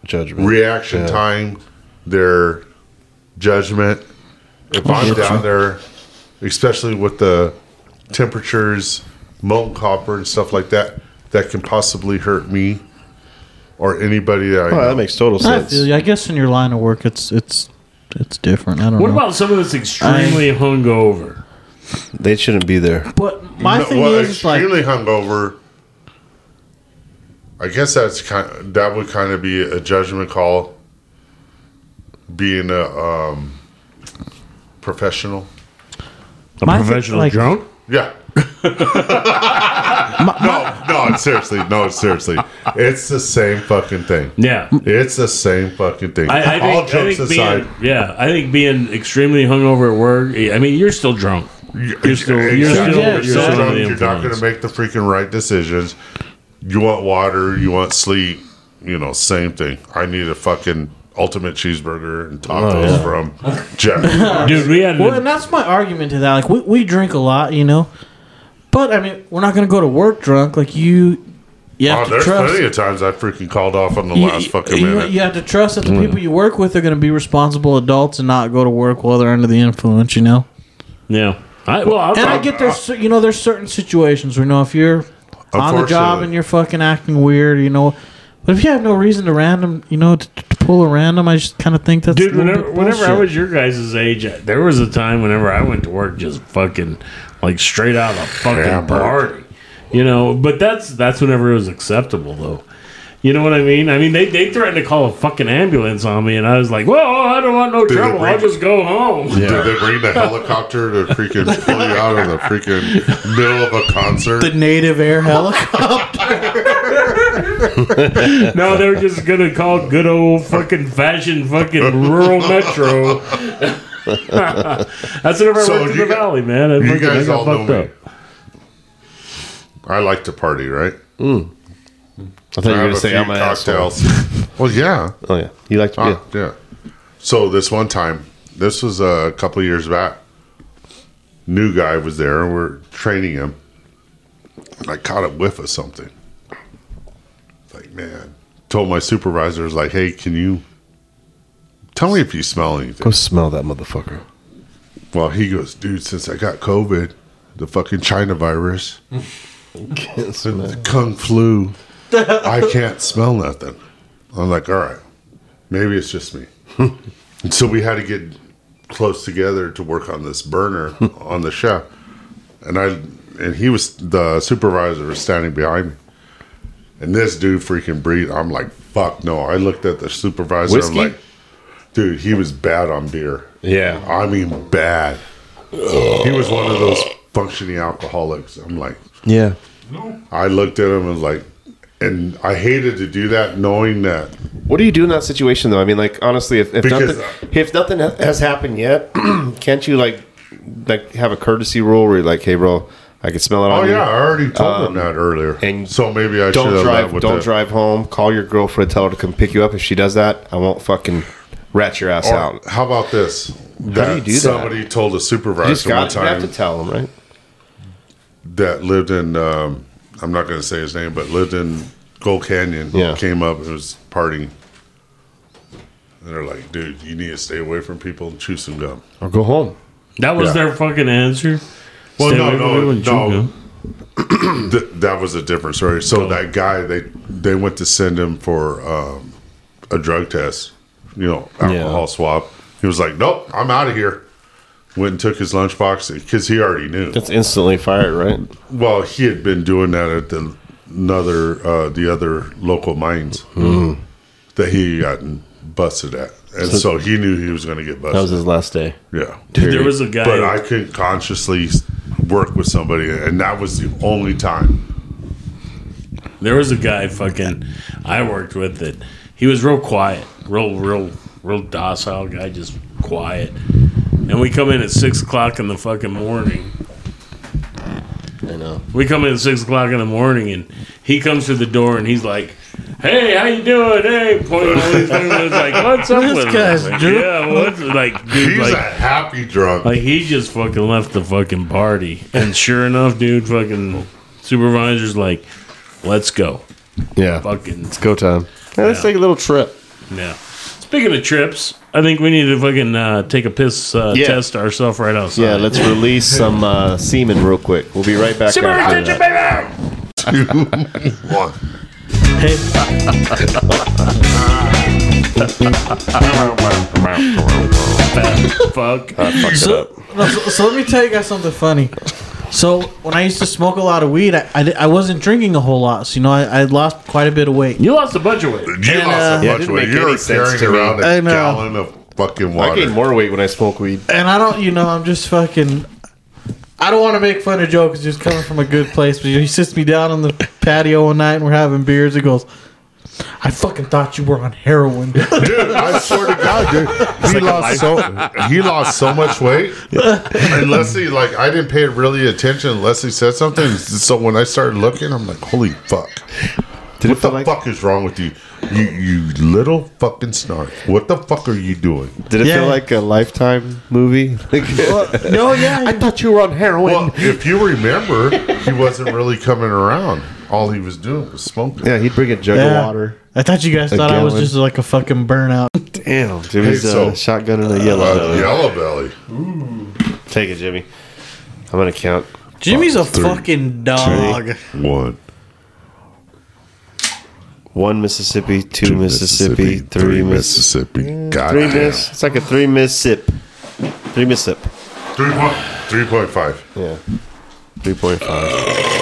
Judgment. reaction Yeah. time, their judgment. If I'm down there, especially with the temperatures, molten copper and stuff like that, that can possibly hurt me or anybody that I Oh, know. that makes total I sense. feel you. I guess in your line of work, it's it's it's different. I don't What know. about someone that's extremely hungover? They shouldn't be there. But my No, thing well, is, it's like, extremely hungover. I guess that's kind. that would kind of be a judgment call. Being a um, professional, A My thi- professional like- drunk? yeah. no, no, seriously, no, seriously. It's the same fucking thing. Yeah. It's the same fucking thing. I, I think, All I jokes think aside, being, yeah, I think being extremely hungover at work. I mean, you're still drunk. You're still, you're Exactly. still, you're You're still drunk, under the you're not going to make the freaking right decisions. You want water, you want sleep, you know, same thing. I need a fucking ultimate cheeseburger and oh, tacos from Jeff. Dude, we had well, and that's my argument to that. Like, we, we drink a lot, you know, but I mean, we're not going to go to work drunk. Like you, you have oh, to there's trust. plenty of times I freaking called off on the you, last fucking you- minute. you have to trust that the mm. people you work with are going to be responsible adults and not go to work while they're under the influence. You know. yeah. I, well, I'll And I talk- get there's cer- you know there's certain situations where you know if you're on the job and you're fucking acting weird, you know. But if you have no reason to random, you know, to, to pull a random, I just kind of think that's Dude, a whenever, bit whenever I was your guys' age, uh, there was a time whenever I went to work just fucking like straight out of the fucking Hammered. party. You know, but that's that's whenever it was acceptable, though. You know what I mean? I mean, they, they threatened to call a fucking ambulance on me, and I was like, "Well, I don't want no Did trouble. bring- I'll just go home." Did they bring the helicopter to freaking pull you out of the freaking middle of a concert? The native air helicopter. No, they were just gonna call good old fucking fashion fucking rural metro. That's whenever I So worked in you the gu- valley, man. I, you fucking, I guys got all know me. up. I like to party, right? Hmm. I thought you were going to say I'm an asshole. cocktails. well, yeah. Oh, yeah. You like to Ah, yeah. So this one time, this was a couple of years back. New guy was there, and we're training him. And I caught a whiff of something. Like man, told my supervisors like, "Hey, can you tell me if you smell anything?" Go smell that motherfucker. Well, he goes, "Dude, since I got COVID, the fucking China virus, the kung flu, I can't smell nothing." I'm like, "All right, maybe it's just me." and so we had to get close together to work on this burner on the chef, and I and he was the supervisor was standing behind me, and this dude freaking breathed. I'm like, "Fuck no!" I looked at the supervisor. Whiskey? I'm like, "Dude, he was bad on beer." Yeah. I mean, bad. He was one of those functioning alcoholics. I'm like, Yeah. I looked at him and was like, and I hated to do that, knowing that What do you do in that situation, though? I mean, like, honestly, if, if Because- nothing, if nothing has happened yet, can't you like, like have a courtesy rule where you're like, hey, bro, I can smell it Oh on you. yeah, I already told him that earlier, Um, and so maybe I Don't have drive. with Don't drive home. Call your girlfriend. Tell her to come pick you up. If she does that, I won't fucking rat your ass Or out. how about this? How do you do that? Somebody told a supervisor You just supervisor one got. You have to tell them, right? that lived in. Um, I'm not going to say his name, but lived in Gold Canyon. Yeah. came up and was partying. And they're like, dude, you need to stay away from people and chew some gum. Or go home. That was Yeah. their fucking answer. Well, Stay no, away from no, chew no. gum. Th- that was a different story. So that guy, they they went to send him for um, a drug test, you know, alcohol Yeah. swab. He was like, "Nope, I'm out of here." Went and took his lunchbox because he already knew. That's instantly fired, right? Well, he had been doing that at the another uh, the other local mines that he gotten busted at, and so, he knew he was going to get busted. That was his last day. yeah, Dude, there was a guy. but I couldn't consciously work with somebody, and that was the only time. There was a guy fucking I worked with that he was real quiet, real, real, real docile guy, just quiet. And we come in at six o'clock in the fucking morning. I know. We come in at six o'clock in the morning, and he comes to the door, and he's like, "Hey, how you doing? Hey," pointing all these things. It's like, "What's up This with him?" guy's Like, drunk. Yeah, what's like, dude? He's like, a happy drunk. like he just fucking left the fucking party, and sure enough, dude, fucking supervisor's like, "Let's go." Yeah. Fucking It's go time. Yeah, let's Yeah. take a little trip. Yeah. Speaking of trips, I think we need to fucking uh, take a piss uh, Yeah. test ourselves right outside. Yeah, let's release some uh, semen real quick. We'll be right back Super after attention, that. One. Hey, Fat fuck. so, no, so, so let me tell you guys something funny. So when I used to smoke a lot of weed, I, I, I wasn't drinking a whole lot. So you know, I, I lost quite a bit of weight. You lost a bunch of weight. You And, lost uh, a Yeah, it bunch didn't of weight. make You any were sense carrying to me. around I a know. gallon of fucking water. I water. gained more weight when I smoke weed. And I don't, you know, I'm just fucking. I don't want to make fun of Joe because he's coming from a good place, but he sits me down on the patio one night and we're having beers. He goes, "I fucking thought you were on heroin." Dude, I swear to God, dude, he lost so he lost so much weight. And Leslie, like, I didn't pay really attention. Leslie said something, so when I started looking, I'm like, holy fuck! Did What the like? fuck is wrong with you? You you little fucking snark! What the fuck are you doing? Did it Yeah. feel like a lifetime movie? no, yeah, I thought you were on heroin. Well, if you remember, he wasn't really coming around. All he was doing was smoking. yeah, he'd bring a jug Yeah. of water. I thought you guys thought I was gallon. just like a fucking burnout. Damn, Jimmy's Hey, so- uh, shotgun and a yellow. Uh, belly. yellow belly. Take it, Jimmy. I'm gonna count. Jimmy's a Three, fucking dog. One. One Mississippi, two, Mississippi, three Mississippi. Mississippi. God Three damn. miss. It's like a three miss sip. Three miss sip. Three point three point five. Yeah. Three point five.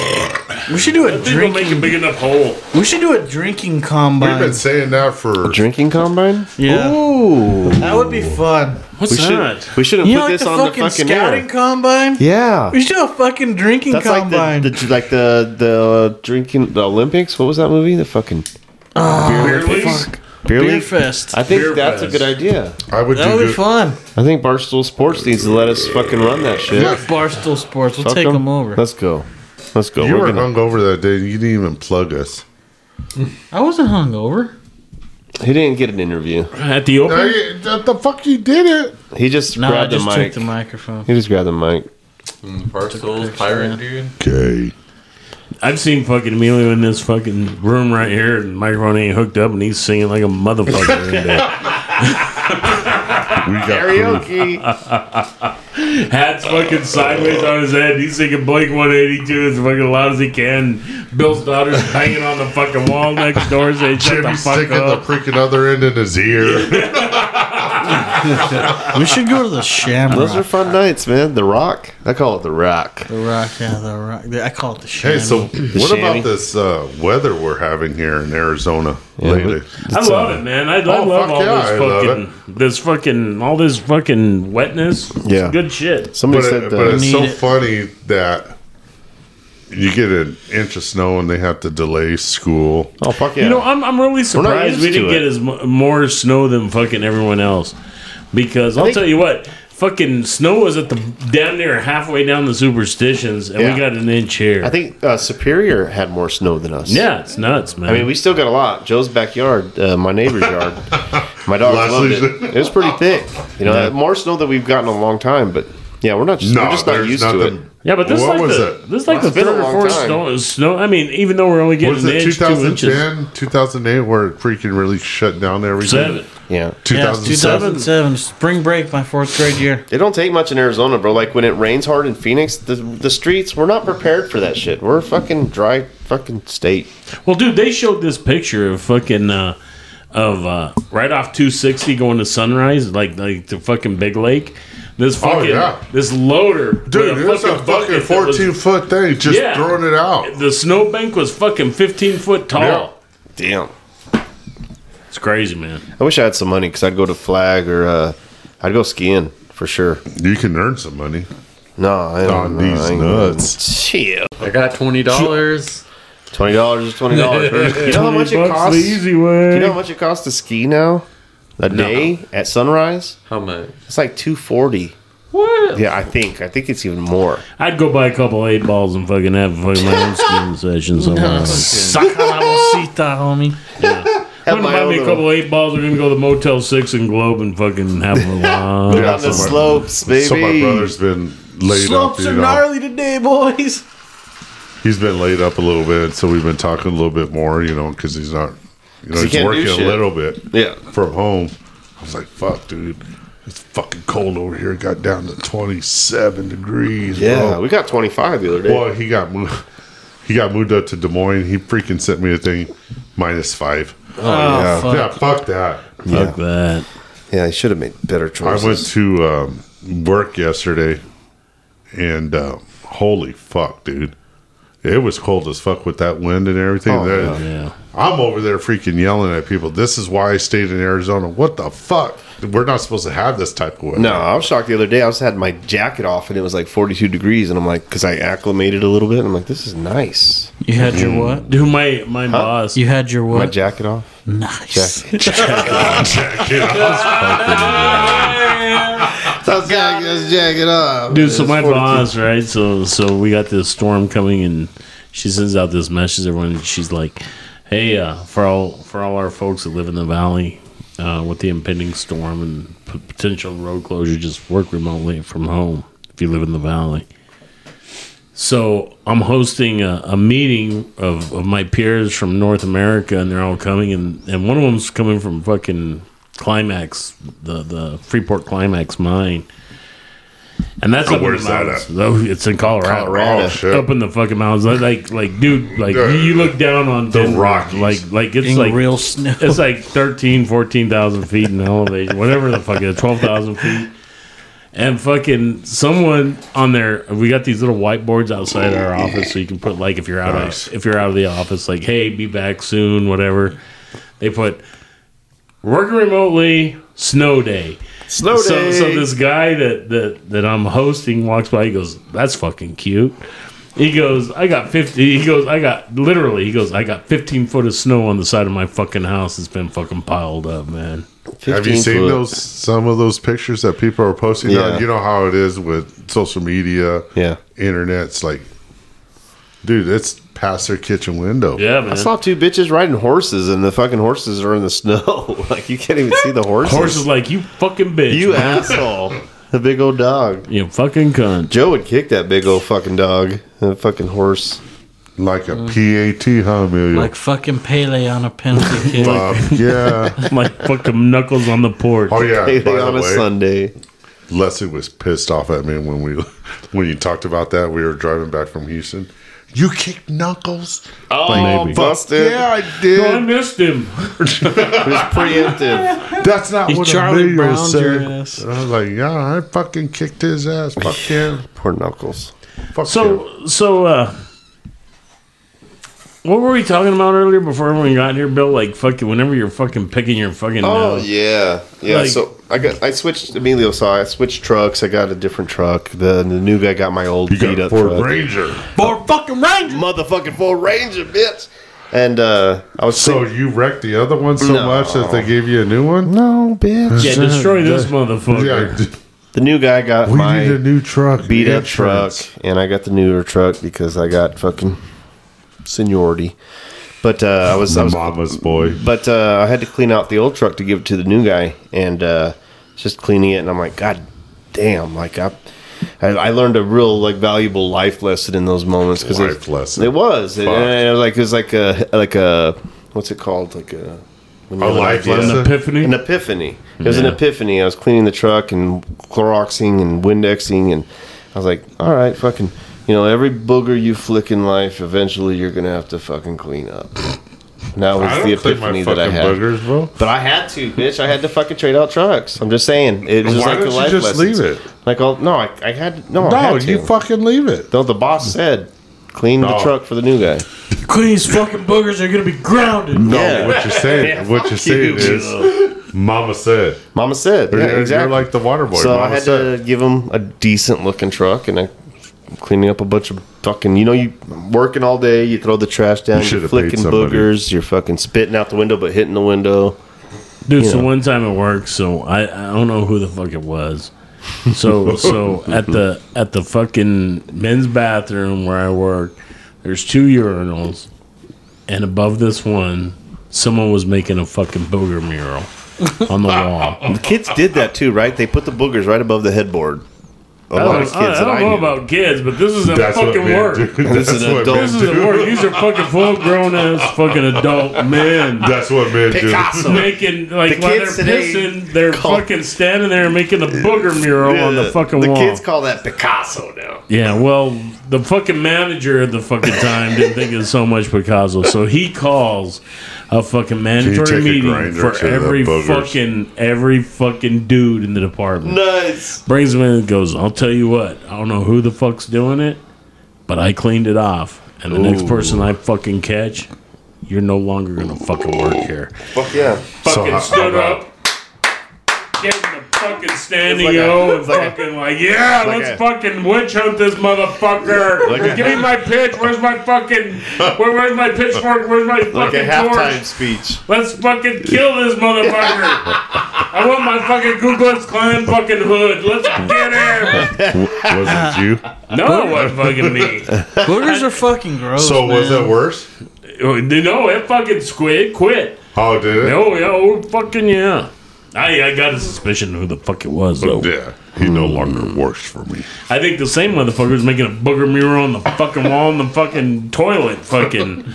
We should do a I think we'll make a drinking. big enough hole. We should do a drinking combine. We've combine. been saying that for Drinking combine. Yeah. Ooh. That would be fun. What's We that? should we shouldn't You put know, like this the on the fucking fucking scouting air. combine. Yeah. We should do a fucking drinking That's like combine. the, the like the the uh, drinking the Olympics. What was that movie? The fucking Beer leagues? beer, Beer league. fest. I think Beer that's fest. a good idea. I would That do would be good. fun. I think Barstool Sports needs to let us fucking run that shit. Yeah. Barstool Sports. We'll Fuck take 'em. them over. Let's go. Let's go. You We're were gonna- hungover that day. You didn't even plug us. I wasn't hungover. he didn't get an interview. At the No, open? you, the, the fuck you did it. He just No, I grabbed just the took mic. the microphone. he just grabbed the mic. Mm, Barstool's pirate dude. Okay. I've seen fucking Emilio in this fucking room right here, and the microphone ain't hooked up, and he's singing like a motherfucker in there. We got proof. Hat's fucking sideways on his head. He's singing Blink 182 as fucking loud as he can. Bill's daughter's banging on the fucking wall next door saying, shut the fuck sticking the up. freaking other end in his ear. We should go to the Shamrock. Those are fun nights, man. The Rock. I call it the Rock. The Rock, yeah, the Rock. I call it the Shamrock. hey, Shamrock. so what chamois. about this uh, weather we're having here in Arizona lately? I love uh, it, man. I, I Oh, love fuck all yeah, this fucking, this fucking, all this fucking wetness. It's Yeah. good shit. Somebody But, said it, but it's so it. funny that you get an inch of snow and they have to delay school. oh fuck yeah. You know, I'm, I'm really surprised we didn't get it. as mu- more snow than fucking everyone else. Because I'll think- tell you what, fucking snow was at the down there halfway down the superstitions, and Yeah. we got an inch here. I think uh, Superior had more snow than us. yeah, it's nuts, man. I mean, we still got a lot. Joe's backyard, uh, my neighbor's yard. My dog loved Leslie's- it. It was pretty thick. You know, more snow than we've gotten in a long time. But yeah, we're not just No, we're just not there's used to it. nothing. yeah, but this is What like was the it? this is like Well, the it's third or fourth snow, snow. I mean, even though we're only getting Was an it inch, two inches, 2010, 2008 where it freaking really shut down everything? seven. Yeah. yeah, 2007. 2007, spring break, my fourth grade year. It don't take much in Arizona, bro. Like when it rains hard in Phoenix, the the streets we're not prepared for that shit. We're a fucking dry fucking state. Well, dude, they showed this picture of fucking uh, of uh, right off 260 going to Sunrise, like like the fucking Big Lake. This Oh, fucking yeah. this loader, Dude, with it's a fucking that was- 14 foot thing, just Yeah. throwing it out. The snowbank was fucking 15 foot tall. Yeah. Damn. It's crazy, man. I wish I had some money because I'd go to Flag or uh, I'd go skiing for sure. You can earn some money. No, I On don't. these I ain't- nuts. Chill. I got twenty dollars. Twenty dollars is twenty dollars. you know how much it costs? The easy way. You know how much it costs to ski now? A day at sunrise? How much? It's like two forty. What? Yeah, I think. I think it's even more. I'd go buy a couple eight balls and fucking have fucking my own skiing session somewhere. Saca la bolsita, homie. Yeah. I'm gonna buy me a couple eight balls. We're gonna go to the Motel Six and Globe and fucking have a while. Put it on the so my- slopes, baby. So my brother's been laid Slopes up. are know, gnarly today, boys. he's been laid up a little bit, so we've been talking a little bit more. You know, because he's not. You know, he's can't working a little bit Yeah. from home. I was like, "Fuck, dude." It's fucking cold over here. It got down to 27 degrees. Yeah, bro. we got twenty five the other day. Well, he got moved. He got moved up to Des Moines. He freaking sent me a thing, minus five. Oh, yeah. fuck. Yeah, fuck that. Fuck that. Yeah, he should have made better choices. I went to um, work yesterday, and uh, holy fuck, dude, it was cold as fuck with that wind and everything. Oh, That- Yeah. I'm over there freaking yelling at people. This is why I stayed in Arizona. What the fuck? We're not supposed to have this type of weather. No, I was shocked the other day. I was had my jacket off and it was like 42 degrees, and I'm like, because I acclimated a little bit. I'm like, this is nice. You had your mm-hmm. what? Dude, my my boss. You had your what? My jacket off. Nice. That's jacket, jacket off. Dude, so my boss, right? So so we got this storm coming, and she sends out this message to everyone. And she's like, "Hey, uh, for all for all our folks that live in the valley, uh, with the impending storm and p- potential road closure, just work remotely from home if you live in the valley." So I'm hosting a, a meeting of, of my peers from North America, and they're all coming, and, and one of them's coming from fucking Climax, the the Freeport Climax mine. And that's Oh, up in where's the that mountains. Oh, it's in Colorado. Colorado. Oh, shit. Up in the fucking mountains, like like, like dude, like Yeah. you look down on The Denver, Rockies. like like it's In like real snow. it's like 13, 14,000 feet in elevation, whatever the fuck it is, twelve thousand feet. And fucking someone on there, we got these little whiteboards outside our office, so you can put like if you're out Nice. of if you're out of the office, like hey, be back soon, whatever. They put working remotely, snow day. Snow So, day. so this guy that, that that I'm hosting walks by. He goes, "That's fucking cute." He goes, "I got 50." He goes, "I got literally." He goes, "I got 15 foot of snow on the side of my fucking house. It's been fucking piled up, man." Have you 15 seen foot. those some of those pictures that people are posting? Yeah. now? You know how it is with social media, Yeah. internet. It's like, dude, it's past their kitchen window. Yeah, man. I saw two bitches riding horses, and the fucking horses are in the snow. like you can't even see the horses. Horse is like, "You fucking bitch, you man. asshole. The big old dog. you fucking cunt." Joe would kick that big old fucking dog. The fucking horse. Like a PAT, huh, Emilio? Like fucking Pele on a penalty kick. Uh, yeah. like fucking knuckles on the porch. Oh yeah. Hey, By the on a way, Sunday. Leslie was pissed off at me when we when you talked about that. We were driving back from Houston. You kicked Knuckles? Oh, maybe. busted. Yeah, I No, I missed him. It was preemptive. That's not He what Charlie Emilio Browned your said. ass. I was like, yeah, I fucking kicked his ass. Fuck him. Poor Knuckles. Fuck him. So, so, uh, what were we talking about earlier before everyone got here, Bill? Like, fucking, whenever you're fucking picking your fucking Oh nose. yeah, yeah. Like- so I got I switched Emilio. saw I switched trucks. I got a different truck. The the new guy got my old You got beat a up Ford truck. Ranger. For fucking Ranger. Motherfucking Ford Ranger, bitch. And uh, I was So thinking, you wrecked the other one so No. much that they gave you a new one? no, bitch. Yeah, destroy this Yeah, motherfucker. d- The new guy got we my need a new truck. beat up truck, and I got the newer truck because I got fucking seniority. But uh, I was I was Mama's boy. But uh, I had to clean out the old truck to give it to the new guy, and uh, just cleaning it, and I'm like, God damn! Like I, I, I learned a real like valuable life lesson in those moments because Life it, lesson. It was, and it was like it was like a like a what's it called? Like a when you A an life lesson? An epiphany. An epiphany. It was an epiphany. I was cleaning the truck and Cloroxing and Windexing, and I was like, all right, fucking, you know, every booger you flick in life, eventually you're gonna have to fucking clean up. And that was I the don't clean epiphany my that I had. boogers, bro. But I had to, bitch. I had to fucking trade out trucks. I'm just saying. It was just Why like the don't you life just lessons. leave it? Like, oh no, I, I had no. I No, had to. you fucking leave it. Though the boss said, clean the No. truck for the new guy. These fucking boogers are gonna be grounded. No, Yeah. what you're saying, Yeah, what you're saying you. is, Mama said. Mama said, yeah, You're- exactly. You're like the water boy. so Mama I had said. to give him a decent looking truck, and I cleaning up a bunch of fucking. You know, you working all day, you throw the trash down, you you're flicking boogers, you're fucking spitting out the window, but hitting the window. Dude, you so know. one time at work, so I, I don't know who the fuck it was. So so at the at the fucking men's bathroom where I work, there's two urinals, and above this one, someone was making a fucking booger mural on the wall. The kids did that too, right? They put the boogers right above the headboard. A I lot of kids I, I that don't I know knew. about kids, but this is at That's what fucking men work. do. This is That's an what adult- This is at do. work. These are fucking full grown ass fucking adult men. That's what men Picasso. do. making like The while they're kids today pissing, they're call- fucking standing there making a booger mural on the fucking wall. the wall. kids call that Picasso now. yeah, well, the fucking manager at the fucking time didn't think it was so much Picasso, so he calls a fucking mandatory meeting for every fucking every fucking dude in the department. Nice. Brings him in and goes, I'll tell you what, I don't know who the fuck's doing it, but I cleaned it off. And the next person I fucking catch, you're no longer gonna fucking work here. Fuck yeah. Fucking how- stood how about- up, getting the fucking standing It's like a- O and it's like a- fucking like, yeah, like let's a- fucking witch hunt this motherfucker. Like a- Give me my pitch. Where's my fucking, where, where's my pitchfork? Where's my Like a fucking halftime torch? speech. Let's fucking kill this motherfucker. I want my fucking Ku Klux Klan fucking hood. Let's get him. Was it you? No, it wasn't fucking me. Boogers are fucking gross. So was man. it worse? Oh, no, it fucking squid quit. Oh, did it? Oh, yeah, oh, fucking yeah. I, I got a suspicion who the fuck it was, though. Yeah, he no longer works for me. I think the same motherfucker is making a booger mural on the fucking wall in the fucking toilet. Fucking.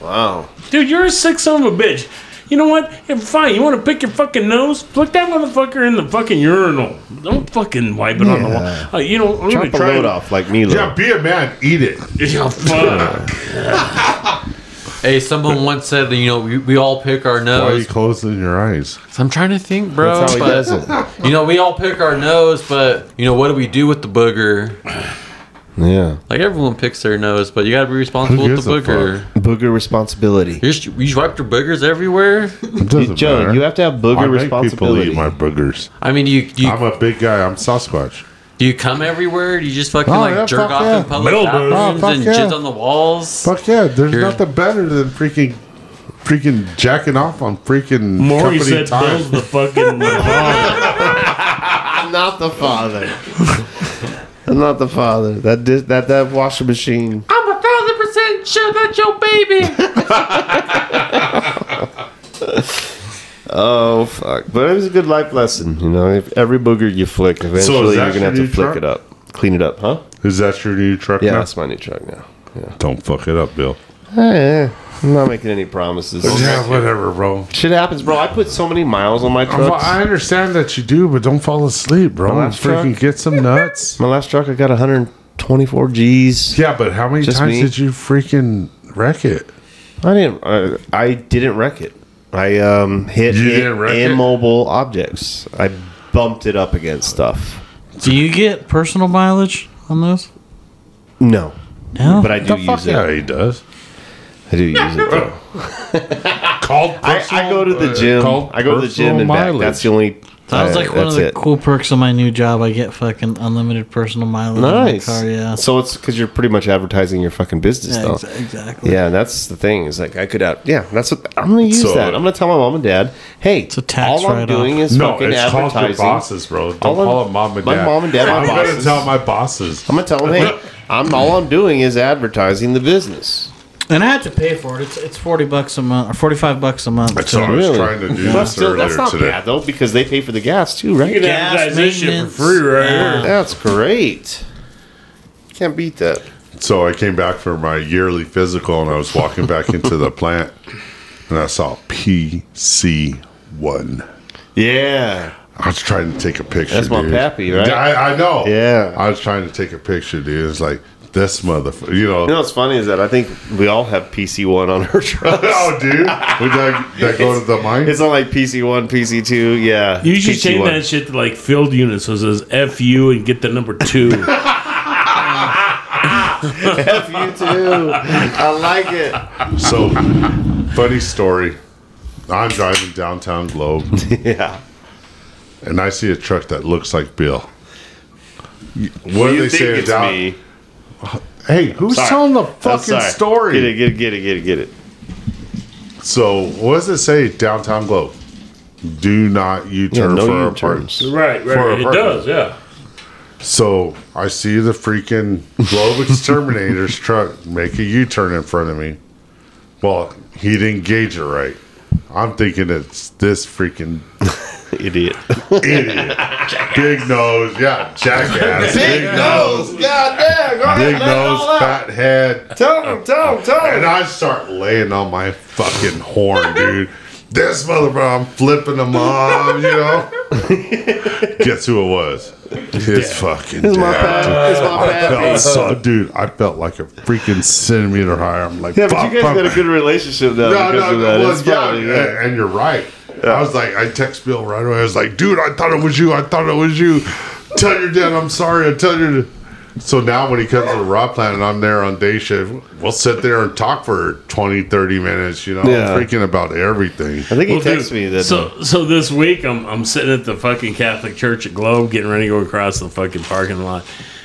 Wow. Dude, you're a sick son of a bitch. You know what? Yeah, fine. You want to pick your fucking nose? Flick that motherfucker in the fucking urinal. Don't fucking wipe it on the Yeah. wall. Uh, you know, I'm Chop gonna a try. load and- off like Milo. Yeah, be a man, eat it. Yeah, fuck. Hey, someone once said that you know we, we all pick our nose. Why are you closing your eyes? I'm trying to think, bro. That's how he but, does it. You know, we all pick our nose, but you know what do we do with the booger? Yeah. Like everyone picks their nose, but you gotta be responsible with the booger. Booger responsibility. You just you wipe your boogers everywhere. It doesn't Joe, matter. you have to have booger I make people responsibility. eat my boogers. I mean, you you I'm a big guy. I'm Sasquatch. Do you come everywhere? Do you just fucking Oh, like yeah, jerk fuck off yeah. in public Mildew. bathrooms Oh, and yeah. jizz on the walls? Fuck yeah! There's You're- nothing better than freaking, freaking jacking off on freaking Maury company said time. Bill's the fucking father. I'm not the father. I'm not the father. That dis- that that washing machine. I'm a thousand percent sure that's your baby. Oh fuck! But it was a good life lesson. You know, if every booger you flick, eventually that you're gonna have to flick truck? it up, clean it up, huh? Is that your new truck Yeah, now? that's my new truck now. Yeah. Don't fuck it up, Bill. Eh, I'm not making any promises. Yeah, whatever, bro. Shit happens, bro. I put so many miles on my Well, trucks. I understand that you do, but don't fall asleep, bro. My freaking truck? get some nuts. my last truck, I got 124 G's. yeah, but how many Just times me? did you freaking wreck it? I didn't. I, I didn't wreck it. I um hit You i- didn't wreck it? immobile objects. I bumped it up against stuff. Do you get personal mileage on those? No, No. but I do The use fuck it. yeah, he does. I do use it. Though. Called I, I go to the gym. I go to the gym and back. That's the only. Sounds uh, like one of the it. cool perks of my new job. I get fucking unlimited personal mileage Nice. in my car. Yeah. So it's because you're pretty much advertising your fucking business, Yeah, though. exa- exactly. Yeah, that's the thing. Is like I could out. Yeah, that's what I'm gonna use So- that. I'm gonna tell my mom and dad, hey, a tax all I'm write-off. doing is No, fucking it's called your advertising. bosses, bro. Don't All call them mom and my dad. mom and dad are I'm gonna tell my bosses. I'm gonna tell them, hey, I'm all I'm doing is advertising the business. And I had to pay for it. It's it's forty bucks a month or forty five bucks a month. So I was Really? trying to do But this still, that's earlier not today. bad though because they pay for the gas too, You right? can Gas, advertise this shit for maintenance, free right yeah. here. That's great. Can't beat that. So I came back for my yearly physical, and I was walking back into the plant, and I saw PC one. Yeah. I was trying to take a picture. That's my dude. pappy, right? I, I know. Yeah. I was trying to take a picture, dude. It's like this motherfucker. You know. You know what's funny is that I think we all have PC one on our trucks. oh, dude. Would that, that go to the mine? It's on like PC one, PC two. Yeah. You should PC change one. that shit to like field units so it says FU and get the number two. F you too. I like it. So, funny story. I'm driving downtown Globe, Yeah. and I see a truck that looks like Bill. What You do they think say it's down? me? Hey, who's Sorry. telling the fucking story? Get it, get it, get it, get it, get it. So, what does it say downtown Globe? Do not U Yeah, turn no for U-turns. apartments. right, For a right. It does, yeah. So, I see the freaking Globe Exterminator's truck make a U turn in front of me. Well, he didn't gauge it right. I'm thinking it's this freaking Idiot. idiot. Big nose, yeah, jackass. Big, nose, God damn. Go big nose, fat head. Tell him, tell him, tell him. And I start laying on my fucking horn, dude. This motherfucker, I'm flipping them off, you know? Guess who it was? His fucking It's my dad. pad. It's my I pad. felt so, dude, I felt like a freaking centimeter higher. I'm like, Yeah, but fuck, you guys fuck. got a good relationship now No, because no, of that. well, it's yeah, funny, and- yeah. and you're right. I was like, I text Bill right away. I was like, dude, I thought it was you. I thought it was you. Tell your dad I'm sorry. I tell your. So now when he comes to the raw plant and I'm there on day shift, we'll sit there and talk for 20, 30 minutes, you know, Yeah. freaking about everything. I think he Well, texted dude, me that. So, so this week I'm I'm sitting at the fucking Catholic Church at Globe, getting ready to go across the fucking parking lot,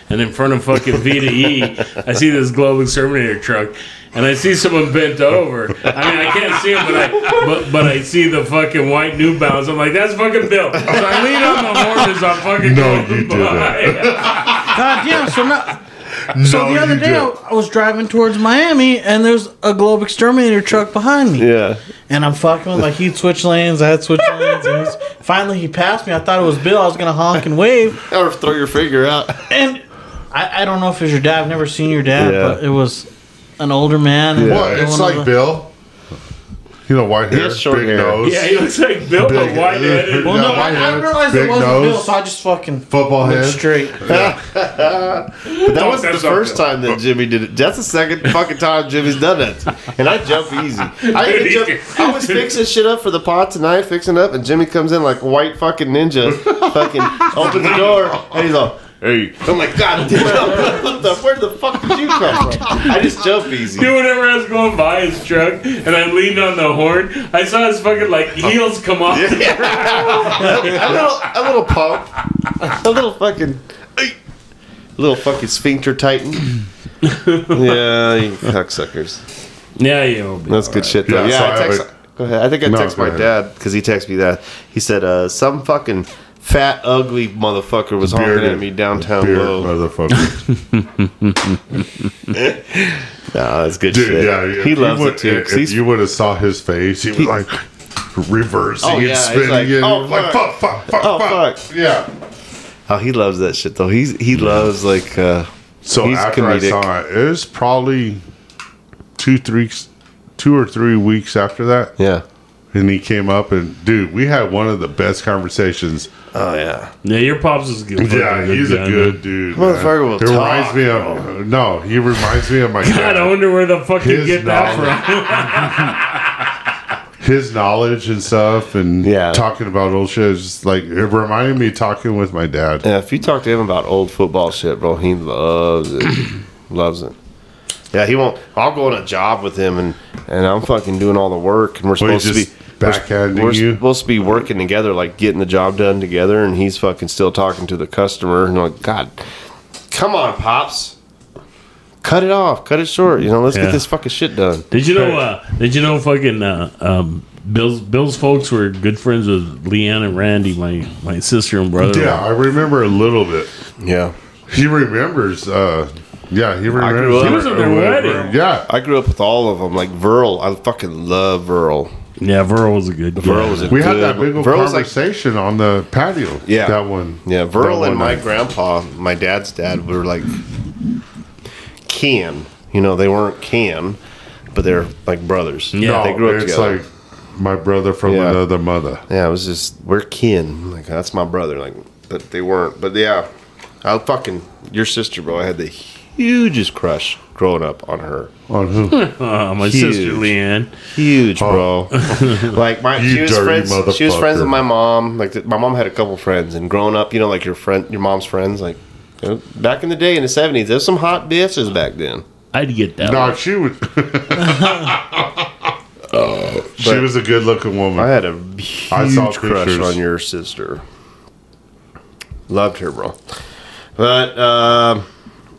and in front of fucking V to E, I see this Globe Exterminator truck, and I see someone bent over. I mean, I can't see him, but I but but I see the fucking white New Balance. I'm like, that's fucking Bill. So I lean on the horn as I'm fucking No, going you didn't. by. God damn. So now. So the other day I, didn't. I was driving towards Miami and there's a Globe Exterminator truck behind me. yeah. And I'm fucking with like he'd switch lanes, I had switch lanes, and he's, finally he passed me. I thought it was Bill. I was gonna honk and wave, Or throw your finger out. and I, I don't know if it was your dad. I've never seen your dad, Yeah. but it was an older man. and What? doing It's all like the- Bill. You know, white He hair, has short big hair. nose, Yeah, he looks like Bill, but Big- white-headed. Well, no, Yeah, I, I white didn't realize it big wasn't nose. Bill, so I just fucking football went head. straight. That wasn't the that's first not- time that Jimmy did it. That's the second fucking time Jimmy's done it. And I jump easy. I, even jump, I was fixing shit up for the pot tonight, fixing up, and Jimmy comes in like a white fucking ninja, fucking opens the door, and he's all, hey. I'm like, God damn, what the, where the fuck did you come from? I just jump easy. Dude, whenever I was going by his truck and I leaned on the horn, I saw his fucking like heels come off. Yeah. a little, a little pump, a little fucking, a little fucking sphincter tighten. yeah, you cocksuckers. Yeah, yeah. That's good shit though. Yeah, Yeah, so I I text. would- go ahead. I think I No, text my ahead. dad because he texted me that. He said, uh, "Some fucking fat, ugly motherfucker was honking at me downtown low." motherfucker. Nah, that's good Dude, shit. yeah, if he loves would- it too. If, you would have saw his face, he was like reversing Oh, and yeah, spinning like, and oh, like fuck, fuck, fuck, Oh, fuck. fuck. Yeah. oh, he loves that shit though. He's he loves like uh, So He's after comedic. I saw it, it was probably two, three, two or three weeks after that, yeah. And he came up and dude, we had one of the best conversations. Oh yeah. Yeah, your pops is good. Yeah, he's a good man. dude. Motherfucker man. will He reminds me of no. He reminds me of my God, I wonder where the fuck you His get that from. His knowledge and stuff, and Yeah. talking about old shit. Is just like it reminded me of talking with my dad. Yeah, if you talk to him about old football shit, bro, he loves it. loves it. Yeah, he won't. I'll go on a job with him, and and I'm fucking doing all the work, and we're Well, he's supposed to just be backhanding we're you. supposed to be working together, like getting the job done together, and he's fucking still talking to the customer, and I'm like, God, come on, pops, cut it off, cut it short. You know, let's Yeah. get this fucking shit done. Did you know? Uh, did you know? Fucking uh, um, Bill's Bill's folks were good friends with Leanne and Randy, my my sister and brother. Yeah, I remember a little bit. Yeah, He remembers. uh Yeah, he grew up- He was at their wedding. Yeah, I grew up with all of them, like Verl. I fucking love Verl. yeah. Verl was a good. guy. Verl was a we had good- that big old Verl was like conversation on the patio. Yeah. that one. Yeah, that Verl one and my night. grandpa, my dad's dad, were like kin. You know, they weren't kin, but they're like brothers. Yeah, they grew up together. it's together. like my brother from Yeah. another mother. yeah, it was just we're kin. Like that's my brother. Like, but they weren't. But yeah, I fucking your sister, bro. I had the hugest crush growing up on her. On who? Uh, my Huge. sister Leanne. Huge, bro. like my, Oh. You she was dirty friends. She was friends motherfucker. with my mom. Like the, my mom had a couple friends, and growing up, you know, like your friend, your mom's friends, like. you know, Back in the day, in the seventies, there's some hot bitches back then. I'd get that. no, one. she was. she was a good-looking woman. I had a huge saw crush pictures. on your sister. Loved her, bro. But um,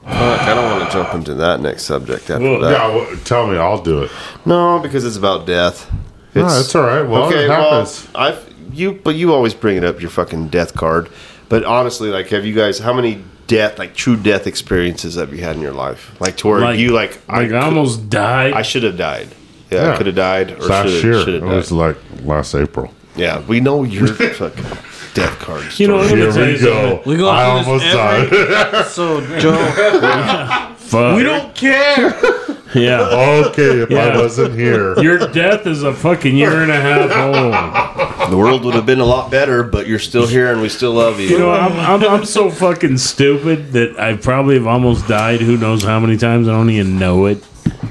fuck, I don't want to jump into that next subject after Well, that. yeah, well, tell me, I'll do it. No, because it's about death. No, that's all right. Well, okay, it well, happens. I you but you always bring it up your fucking death card. But honestly, like, have you guys how many death like true death experiences have you had in your life? Like to where Like- you like Like I could- almost died. I should have died. Yeah, I could have died or last year, have it was like last April. yeah, we know your fucking death card. you know, I'm story. gonna Here we go. We go I through almost died. So Joe, Fuck. we don't care. Yeah. okay, if I wasn't here. Your death is a fucking year and a half old. The world would have been a lot better, but you're still here and we still love you. You know, I'm, I'm, I'm so fucking stupid that I probably have almost died who knows how many times. I don't even know it.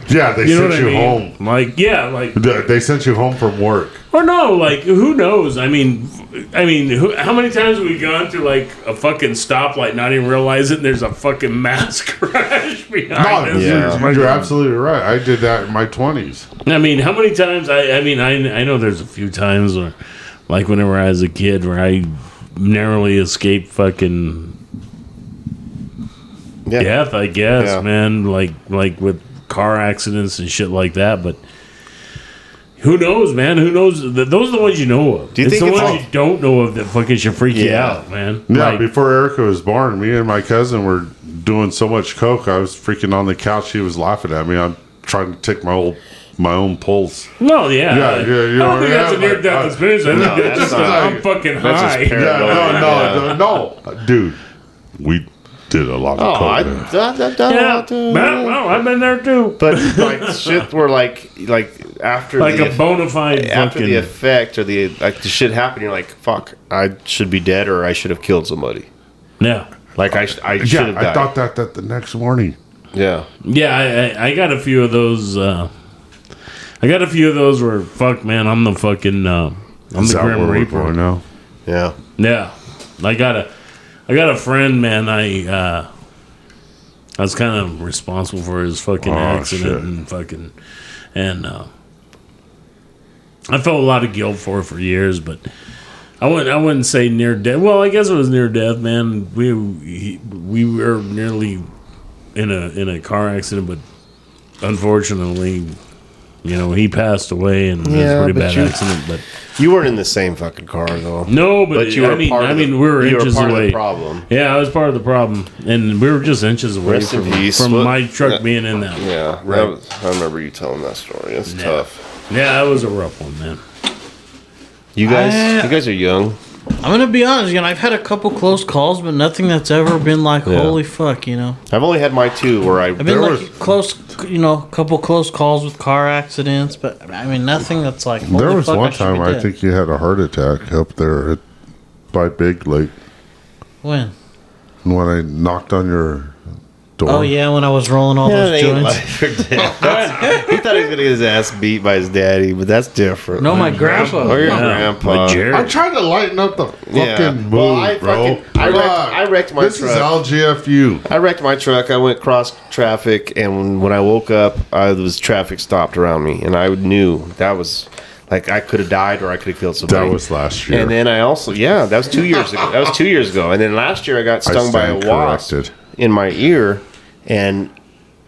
Yeah, they You know sent what I you mean? home. Like, yeah, like, They they sent you home from work. or no, like, who knows? I mean, I mean, who, how many times have we gone through like a fucking stoplight, not even realize it, and there's a fucking mass crash behind No, us? Yeah. you're, you're absolutely right. I did that in my twenties. I mean, how many times? I, I mean, I, I know there's a few times where, like, whenever I was a kid, where I narrowly escaped fucking yeah. death. I guess, Yeah. man, like like with car accidents and shit like that. But who knows, man? Who knows? Those are the ones you know of. Do you it's think the it's- ones you don't know of that fucking should freak you Yeah. out, man? Yeah, Like, before Erica was born, me and my cousin were doing so much coke. I was freaking on the couch. She was laughing at me. I'm trying to take my old my own pulse. no, yeah, Yeah, yeah, you I don't think yeah, that's a near like, death uh, experience. I think no, that's that's just a, not- I'm fucking that's just high. Yeah, no, yeah. no, no, no, dude. We did a lot of Oh, I, coke. I've, I've a Yeah, lot too. well, well, I've been there too. But like shit were like like after Like the a bona fide after fucking. the effect or the like the shit happened, you're like, fuck, I should be dead or I should have killed somebody. yeah, Like I, sh- I should yeah, have I died. thought that that the next morning. yeah, yeah. I, I, I got a few of those. Uh, I got a few of those where fuck, man, I'm the fucking. Uh, I'm Is the that Grim where Reaper. going now? yeah. Yeah, I got a, I got a friend, man. I uh, I was kind of responsible for his fucking Oh, accident shit. and fucking, and uh, I felt a lot of guilt for it for years, but I wouldn't, I wouldn't say near death. Well, I guess it was near death, man. We he, we were nearly in a in a car accident, but unfortunately. You know, he passed away, and it was a pretty bad you- accident. But You weren't in the same fucking car though. no, but, But you were I mean, part I of the- mean, we were you were inches part of the away. problem. Yeah, I was part of the problem, and we were just inches away Rest from, peace. from What- my truck Yeah. being in that. Yeah, Right. that was, I remember you telling that story. It's Yeah. tough. Yeah, that was a rough one, man. You guys, I- you guys are young. I'm gonna be honest. You know, I've had a couple close calls, but nothing that's ever been like, Yeah. holy fuck. You know, I've only had my two where I. I've been there like was- close. You know, a couple close calls with car accidents, but I mean, nothing that's like. Holy There was fuck, one should time I think you had a heart attack up there at, by Big Lake when. when I knocked on your door. Oh yeah, when I was rolling all Yeah, those ain't joints. life or death. He thought he was gonna get his ass beat by his daddy, but that's different. no, my grandpa. or your Yeah, grandpa. but Jared- I'm trying to lighten up the fucking Yeah. mood, Well, I bro. fucking- I wrecked- Fuck. I wrecked my This truck. is LGFU. I wrecked my truck. I went cross traffic, and when I woke up, I was traffic stopped around me, and I knew that was like I could have died or I could have killed somebody. That was last year. And then I also, yeah, that was two years ago. That was two years ago. And then last year I got I stung by a wasp corrected. in my ear, and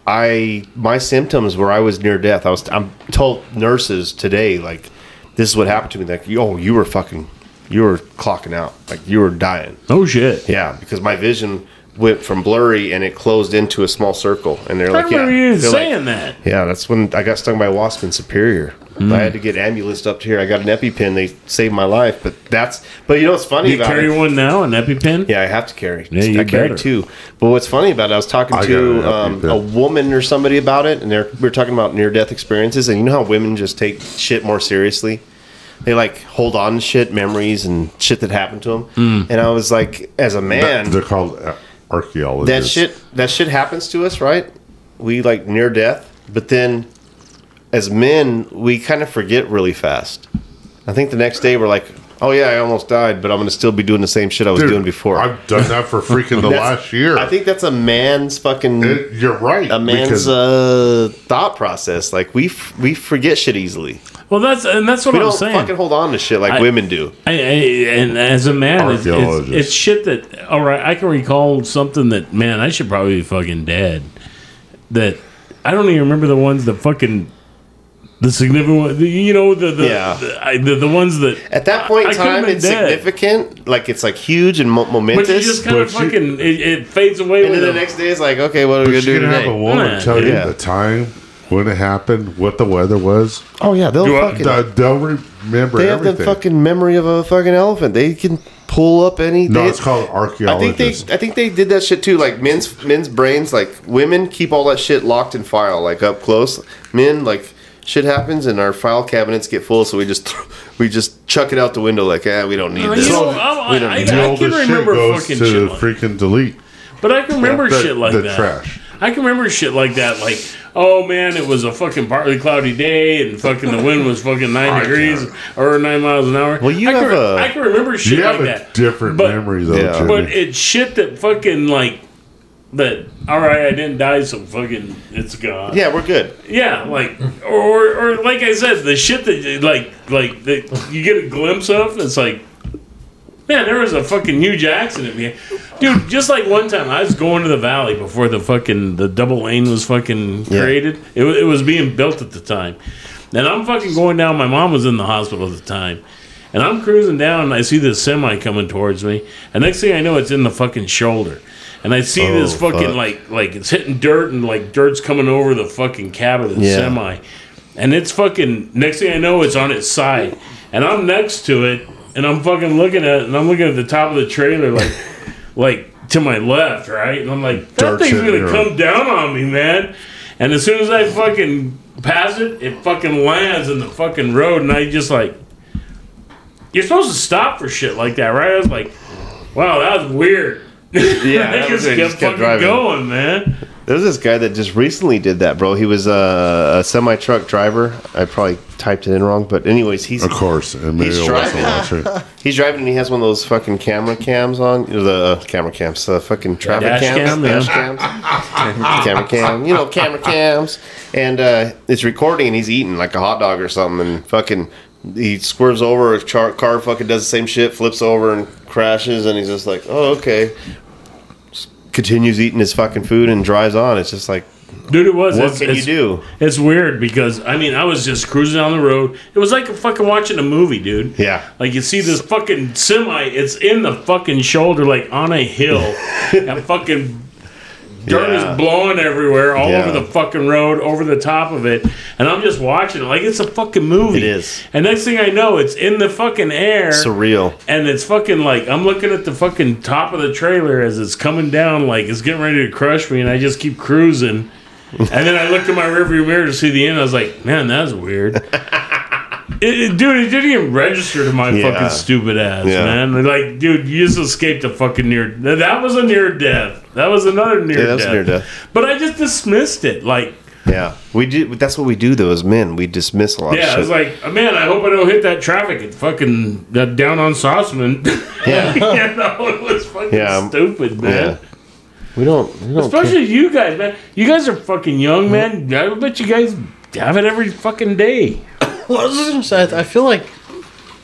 I my symptoms were I was near death. I was I'm told nurses today like this is what happened to me. Like oh you were fucking you were clocking out like you were dying. Oh shit! Yeah, because my vision went from blurry and it closed into a small circle. And they're I like, yeah, you They're like, saying that. yeah, that's when I got stung by a wasp in Superior. I had to get ambulanced up here. I got an EpiPen. They saved my life. But that's but you know what's funny You about carry it? one now, an EpiPen. Yeah, I have to carry. Yeah, you I carry two. But what's funny about it, I was talking I to um, a woman or somebody about it, and they're, we were talking about near death experiences. And you know how women just take shit more seriously? They like hold on to shit, memories, and shit that happened to them. Hmm. And I was like, as a man, They're called uh, archaeologists. that shit that shit happens to us right we like near death but then as men we kind of forget really fast i think the next day we're like oh yeah i almost died but i'm gonna still be doing the same shit i was Dude, doing before I've done that for freaking the last year. i think that's a man's fucking It- you're right. a man's because uh, thought process like we f- we forget shit easily Well, that's and that's what we I'm don't saying. fucking hold on to shit like I- women do I, I, and as a man, it's, it's, it's shit that. All right, I can recall something that man, I should probably be fucking dead. That I don't even remember the ones that fucking the significant. the- You know the the Yeah. the, I, the, the ones that at that point in time it's dead. significant like it's like huge and mo- But you just kind of but you- fucking it, it fades away and with then the next day it's like okay what are we gonna you do can have a woman Yeah. tell you Yeah. the time when it happened, what the weather was. oh yeah they'll Do fucking They'll- They'll remember They have the fucking memory of a fucking elephant. They can pull up any. no, they- it's called I think they. archaeologists. I think they did that shit too. Like men's men's brains. Like women keep all that shit locked in file, like up close. Men like shit happens and our file cabinets get full, so we just we just chuck it out the window. Like, ah, we don't need You this. know, I'm- We don't I, I, need I can oldest shit remember goes fucking to shit like freaking delete. But I can remember the- shit like that. the that. trash. I can remember shit like that. Like, oh man, it was a fucking partly cloudy day, and fucking the wind was fucking nine degrees can't. or nine miles an hour. Well, you I have can, a- I can remember shit You like a that. different But- memory though, Yeah. Jimmy. But it's shit that fucking like that. All right, I didn't die, so fucking it's gone. Yeah, we're good. Yeah, like or or like I said, the shit that like like that you get a glimpse of. It's like, man, there was a fucking huge accident, man. Dude, just like one time, I was going to the valley before the fucking the double lane was fucking Yeah. created. It, it was being built at the time, and I'm fucking going down. My mom was in the hospital at the time. And I'm cruising down, and I see this semi coming towards me. And next thing I know, it's in the fucking shoulder. And I see this Oh, fucking fuck. like like it's hitting dirt, and like dirt's coming over the fucking cab of the Yeah. semi. And it's fucking. Next thing I know, it's on its side, and I'm next to it, and I'm fucking looking at it, and I'm looking at the top of the trailer, like, like to my left, right? And I'm like, that Darts thing's gonna come down on me, man. And as soon as I fucking pass it, it fucking lands in the fucking road, and I just like, you're supposed to stop for shit like that, right? I was like, wow, that was weird. Yeah, I that was just weird. kept, Just kept fucking driving. going, man. There's this guy that just recently did that, bro. He was a, a semi truck driver. I probably typed it in wrong, but anyways, he's Of course, Emilio He's driving. watch it. he's driving and he has one of those fucking camera cams on. You know, the uh, camera cams, the fucking traffic dash cams, cam, dash cams, camera cam. You know, camera cams, and uh, it's recording and he's eating like a hot dog or something, and fucking. He swerves over, a char- car fucking does the same shit, flips over and crashes, and he's just like, "Oh, okay." Continues eating his fucking food and drives on. It's just like, Dude, it was. what it's, can you do? It's weird because I mean I was just cruising down the road. It was like fucking watching a movie, dude. Yeah. Like you see this fucking semi, it's in the fucking shoulder, like on a hill, and fucking dirt Yeah. is blowing everywhere, all Yeah. over the fucking road, over the top of it, and I'm just watching it like it's a fucking movie. It is. And next thing I know, it's in the fucking air. Surreal. and it's fucking like I'm looking at the fucking top of the trailer as it's coming down, like it's getting ready to crush me, and I just keep cruising. and then I looked in my rearview mirror to see the end. I was like, man, that's weird. It, dude, it didn't even register to my Yeah. fucking stupid ass, Yeah. man. Like, dude, you just escaped a fucking near. That was a near death. That was another near Yeah, that was death. near death. But I just dismissed it. Like, Yeah, we do. That's what we do, though, as men. We dismiss a lot yeah, of I shit. was like, man, I hope I don't hit that traffic at fucking uh, down on Sauceman. Yeah. you know, it was fucking Yeah. stupid, man. yeah, we don't. We don't. care. Especially you guys, man. You guys are fucking young, man. I bet you guys have it every fucking day. Well, I was just gonna say, I I feel like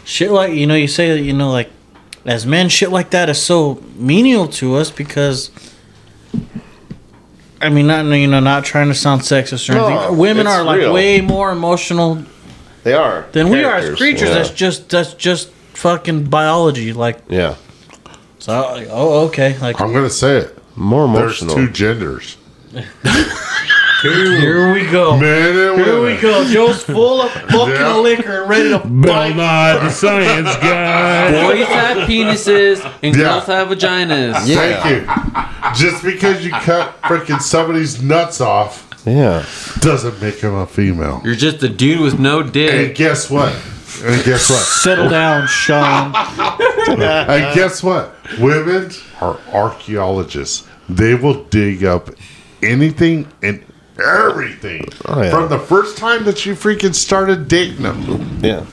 shit like you know you say that you know like as men shit like that is so menial to us because I mean not you know not trying to sound sexist or No, anything. Women are like real. way more emotional They are than we are as creatures. yeah. That's just that's just fucking biology. Like yeah, so, oh okay, like I'm gonna say it. more emotional. There's two genders, here we go. men and Here women. we go. Joe's full of fucking Yeah. liquor and ready to Bill bite. Nye, the science guy. Boys have penises and Yeah. girls have vaginas. Thank you. Just because you cut freaking somebody's nuts off yeah, doesn't make him a female. You're just a dude with no And dick. guess what? And guess what? Settle down, Sean. And guess what? Women are archaeologists. They will dig up anything and everything Oh, yeah. from the first time that you freaking started dating them. yeah.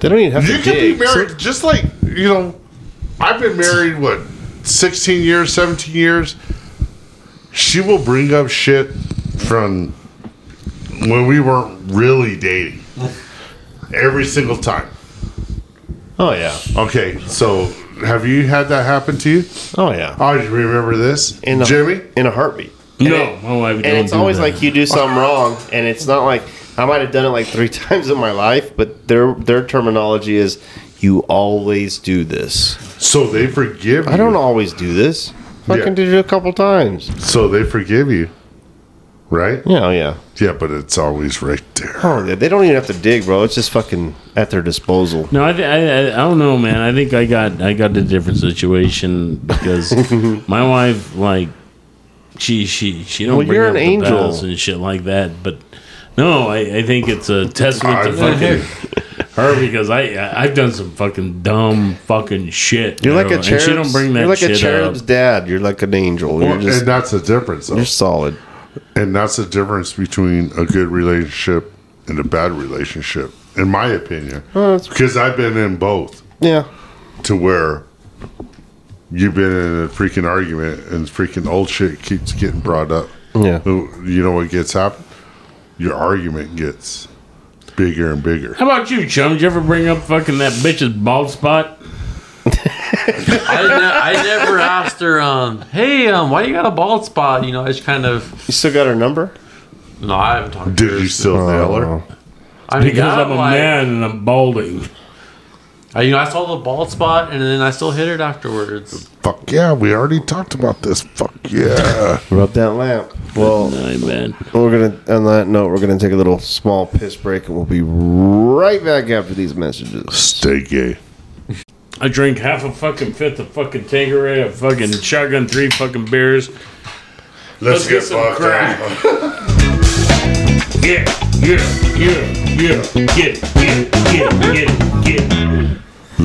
They don't even have You to can dig. be married just like you know. I've been married what, sixteen years, seventeen years. She will bring up shit from when we weren't really dating. Every single time. oh yeah, Okay, so have you had that happen to you? oh yeah. Oh, remember this, In a, Jimmy? in a heartbeat. No, my wife And it's always that. like you do something wrong, and it's not like I might have done it like three times in my life, but their their terminology is you always do this. So they forgive you. I don't always do this. Fucking Yeah. did it a couple times. So they forgive you, right? Yeah, oh, yeah. Yeah, but it's always right there. Oh, they- they don't even have to dig, bro. It's just fucking at their disposal. No, I, th- I, I I don't know, man. I think I got I got a different situation because my wife like she she she don't Well, bring you're up an the angel. bells and shit like that. But no, I, I think it's a testament to fucking her because I I- I've done some fucking dumb fucking shit. You're like know, a cherub. she don't bring that You're like shit a cherub's up. dad. You're like an angel. Well, You're just and that's the difference, though. you're solid. And that's the difference between a good relationship and a bad relationship, in my opinion. Oh, that's- Because I've been in both Yeah. to where you've been in a freaking argument and freaking old shit keeps getting brought up. Yeah. You know what gets happen? Your argument gets bigger and bigger. How about you, chum? Did you ever bring up fucking that bitch's bald spot? I, ne- I never asked her, um, hey, um, why you got a bald spot? You know, I just kind of, You still got her number? no, I haven't talked to Did you still nail her? I mean, Because I'm a like- man and I'm balding. I, you know, I saw the bald spot, and then I still hit it afterwards. Fuck yeah, we already talked about this. Fuck yeah. Rub that lamp. Well, I man. we're gonna on that note, we're gonna take a little small piss break, and we'll be right back after these messages. Stay gay. I drink half a fucking fifth of fucking Tanqueray, a fucking shotgun, three fucking beers. Let's, Let's get some crack. Yeah, yeah, yeah, yeah. Get it, get it,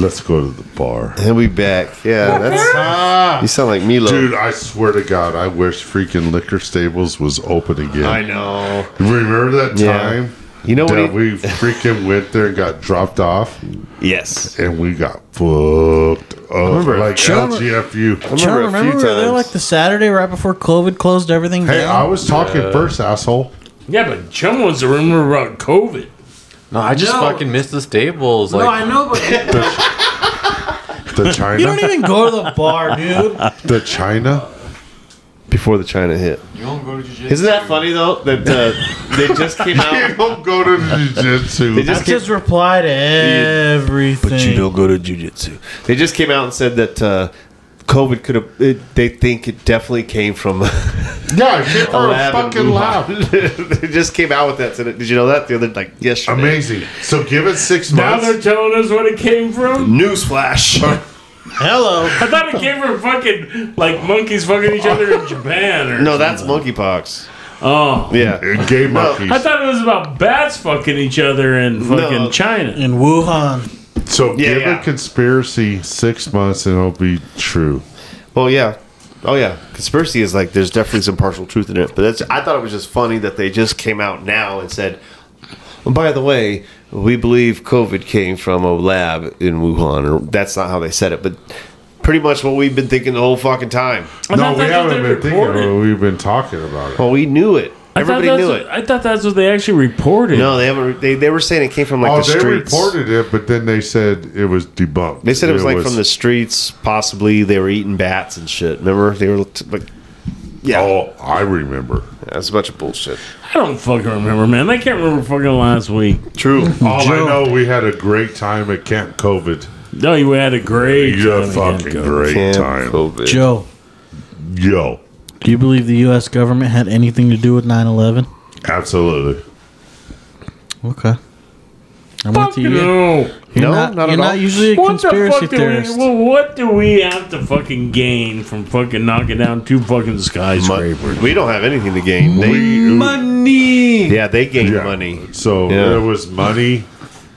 Let's go to the bar. And we back. Yeah, that's. Ah! You sound like Milo. Dude, I swear to God, I wish freaking Liquor Stables was open again. I know. Remember that Yeah. time? You know what? that he- we freaking went there and got dropped off, yes. and we got fucked up remember- like Chum- LGFU. I John, remember a remember few we were there times. like the Saturday right before COVID closed everything down? Hey, down? I was talking first, asshole. Yeah, but Chum wants to remember about COVID. No, I just No. fucking missed the stables. no, I know, but The China, you don't even go to the bar, dude. the China. Before the China hit. you don't go to jiu-jitsu. Isn't that funny though? That uh, they just came You out. don't go to jiu-jitsu. They just That's his reply to everything. go to jujitsu. They just came out and said that uh, COVID could have. It, they think it definitely came from yeah, get a for a lab fucking lab. Wuhan. they just came out with that. Today. Did you know that the other like yesterday? Amazing. So give it six months. Now months. they're telling us what it came from. Newsflash. Hello. I thought it came from fucking like monkeys fucking each other in Japan or no, that's monkeypox. oh. Yeah. Gay monkeys. I thought it was about bats fucking each other in fucking No. China. In Wuhan. So Yeah, give yeah. a conspiracy six months and it'll be true. Well, yeah. Oh yeah, conspiracy is like there's definitely some partial truth in it, but that's I thought it was just funny that they just came out now and said, oh, "By the way, we believe COVID came from a lab in Wuhan." Or that's not how they said it, but pretty much what we've been thinking the whole fucking time. I no, we haven't been thinking reported. about it. We've been talking about it. Well, we knew it. I Everybody knew it. I thought that's what they actually reported. No, they haven't. They, they were saying it came from like oh, the they streets. reported it, but then they said it was debunked. They said it was like from the streets. Possibly they were eating bats and shit. Remember? They were t- like, yeah, Oh, I remember. that's a bunch of bullshit. I don't fucking remember, man. I can't remember fucking last week. True. All Joe. I know, we had a great time at Camp COVID. No, you had a great You had a fucking great Camp time. COVID. Joe, Yo, do you believe the U.S. government had anything to do with 9 11? absolutely. Okay. I'm Fuck with you. no. You're No, not, not you're at not all. usually a What the conspiracy fuck do we? Well, what do we have to fucking gain from fucking knocking down two fucking skyscrapers? We don't have anything to gain. They, money. yeah, they gained Yeah. money. So Yeah. it was money,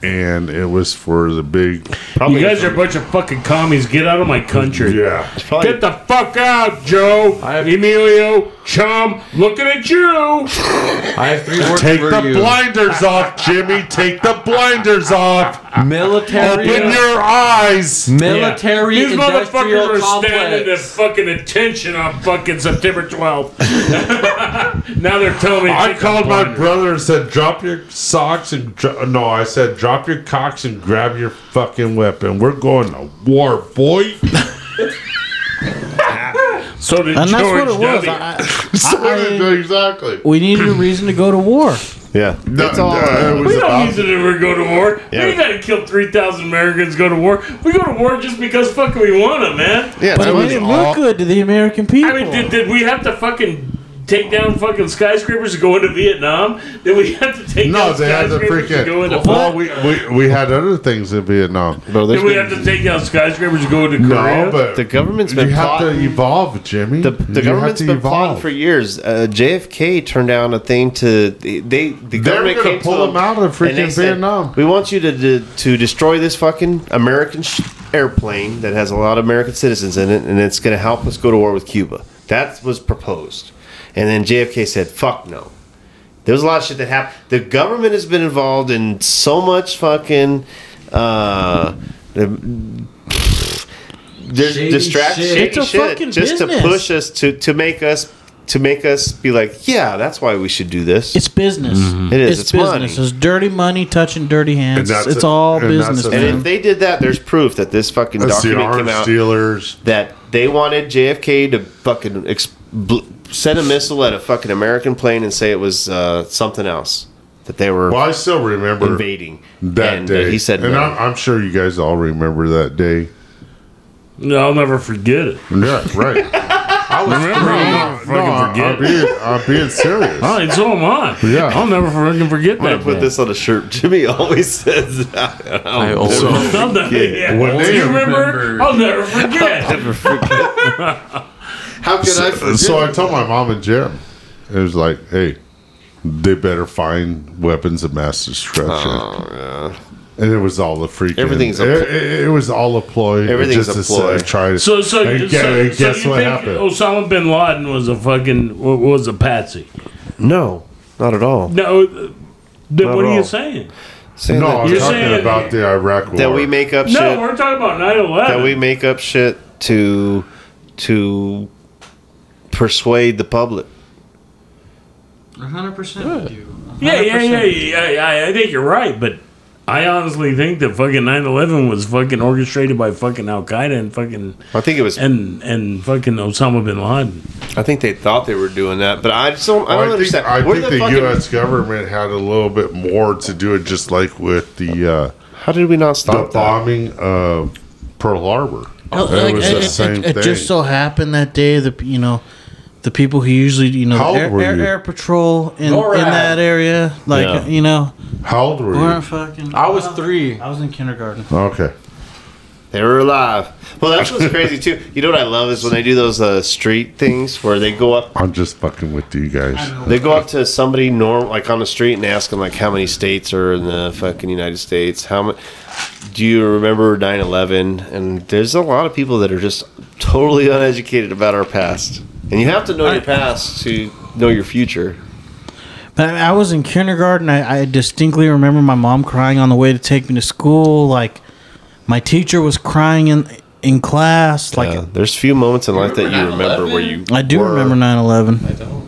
and it was for the big. Probably You guys are a bunch of fucking commies. Get out of my country. Yeah. probably, Get the fuck out, Joe. Have, Emilio, chum, looking at you. I have three words Take for the you. blinders off, Jimmy. Take the blinders off. Military. Open your eyes. Military These industrial motherfuckers are standing at complex. fucking attention on fucking September 12th. now they're telling me. I called my brother and said, "Drop your socks and dro- no." I said, "Drop your cocks and grab your fucking weapon. We're going to war, boy." So did and that's George what it was. W. I, So I- exactly. we needed a reason to go to war. yeah. No, it's all. no, it was we don't about- need to ever go to war. Yeah. We got to kill 3,000 Americans go to war. We go to war just because fucking we want to, man. yeah, But it was made it all- look good to the American people. I mean, did, did we have to fucking take down fucking skyscrapers to go into Vietnam? Did we have to take No, down they had to skyscrapers to go into. Well, we, we we had other things in Vietnam. Bro, there's Did we have to take down skyscrapers to go into Korea? No, but the government's you been have to plotting. evolve, Jimmy. The, the You government's have to been plotting for years. Uh, JFK turned down a thing to they. they the They were government gonna came pull to him out of and freaking they said, Vietnam. We want you to, to to destroy this fucking American sh- airplane that has a lot of American citizens in it, and it's going to help us go to war with Cuba. That was proposed, and then JFK said, "Fuck no." There was a lot of shit that happened. The government has been involved in so much fucking. Uh, there's Shady distraction, shit. shady It's a shit, fucking just to push us to to make us to make us be like, yeah, that's why we should do this. It's business. It is. It's, It's money. business. It's dirty money touching dirty hands. that's It's a- all and business, and if they did that, there's proof that this fucking That's the document came out dealers. that they wanted JFK to fucking ex- bl- send a missile at a fucking American plane and say it was uh, something else that they were Well, I still remember invading. that and, uh, day. he said and no. I'm, I'm sure you guys all remember that day. no, I'll never forget it. Yeah, right. I Remember, I'll never No, fucking I'm forget. being, I'm being serious. Oh, and so am I. Yeah. I'll never fucking forget I'm that. put day. this on a shirt. Jimmy always says that. I also I'll never, yeah. When Do they you remember? remember- I'll never forget. Never forget. How could I forget? So I told my mom and Jim, it was like, hey, they better find weapons of mass destruction. And it was all a freaking. Everything's a it, it, it was all a ploy. Everything's just a to ploy. say- try to. So, so, and so, guess, so guess you what think happened? Osama bin Laden was a fucking was a patsy? no, not at all. No. uh, Then Not what at are you all. saying? no, that, I'm You're talking saying- about the Iraq War. that we make up No, shit. we're talking about 9/11. That we make up shit to to persuade the public. 100 percent with you. yeah, yeah, yeah, yeah, yeah. I, I think you're right, but I honestly think that fucking 9/11 was fucking orchestrated by fucking Al Qaeda and fucking I think it was. and and fucking Osama bin Laden. I think they thought they were doing that, but I just don't. I don't I think, understand. I Where think the, fucking- U.S. government had a little bit more to do it, just like with the uh, How did we not the stop that? bombing of Pearl Harbor. Like, it was it, the it- same it thing. just so happened that day that you know the people who usually you know How old air, were air, you? air patrol in, in that area, like Yeah. you know, How old were weren't you? fucking. I was three. I was in kindergarten. Okay. They were alive. Well, that's what's crazy too. You know what I love is when they do those uh, street things where they go up, I'm just fucking with you guys. they go up to somebody norm like on the street and ask them like how many states are in the fucking United States. How much? Do you remember 9/11? And there's a lot of people that are just totally uneducated about our past, and you have to know your past to know your future. But I, I was in kindergarten. I, I distinctly remember my mom crying on the way to take me to school. Like my teacher was crying in in class. Like Uh, there's few moments in life that you remember where you. I do were- remember 9/11. I don't.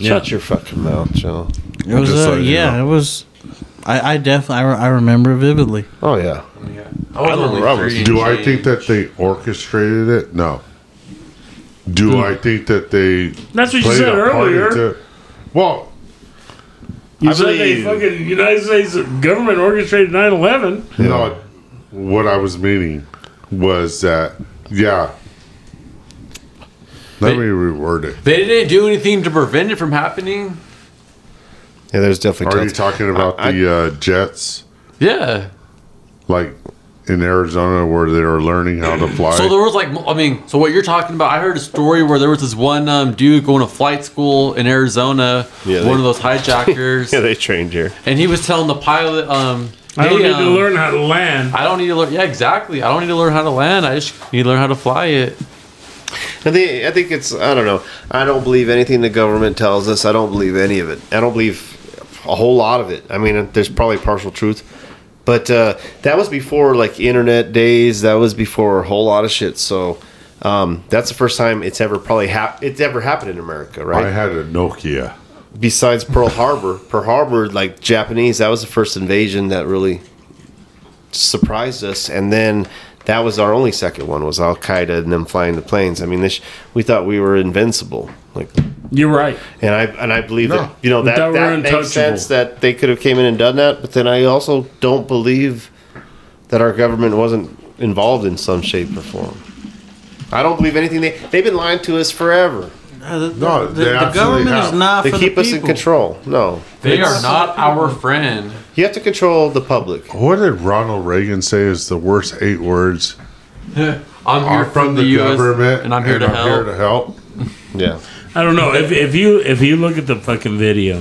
Shut your fucking mouth, Joe. It was uh, yeah, know. it was. I, I definitely I, re- I remember vividly. Oh yeah. I was only I was- three. Do I think that they orchestrated it? No. Do hmm. I think that they That's what you played said a part earlier. into? Well, You I said they believe- fucking United States government orchestrated 9/11. no. What I was meaning was that yeah. Let They- me reword it. They didn't do anything to prevent it from happening. Yeah, there's definitely. Are you talking about I- the uh, jets, Yeah. like in Arizona, where they were learning how to fly? So there was like, I mean, so what you're talking about? I heard a story where there was this one um, dude going to flight school in Arizona, Yeah, one they- of those hijackers, Yeah, they trained here. and he was telling the pilot, um, I don't "Hey, need to um, learn how to land. I don't need to learn. Yeah, exactly. I don't need to learn how to land. I just need to learn how to fly it. I think I think it's I don't know. I don't believe anything the government tells us. I don't believe any of it. I don't believe a whole lot of it. I mean, there's probably partial truth, but uh, that was before like internet days. That was before a whole lot of shit. So um, that's the first time it's ever probably hap- it's ever happened in America, right? I had a Nokia. Besides Pearl Harbor, Pearl Harbor, like Japanese, that was the first invasion that really surprised us, and then. That was our only second one was Al Qaeda and them flying the planes. I mean, this we thought we were invincible. Like You're right. and I and I believe No. that you know that That that, makes sense that they could have came in and done that. But then I also don't believe that our government wasn't involved in some shape or form. I don't believe anything they they've been lying to us forever. Uh, the, No, the- the government have. is not They for keep the us in control. No, They It's- are not our friend. You have to control the public. What did Ronald Reagan say is the worst eight words? I'm here Are from, the, U.S. government, and I'm here to help. here to help. Yeah, I don't know if if you if you look at the fucking video,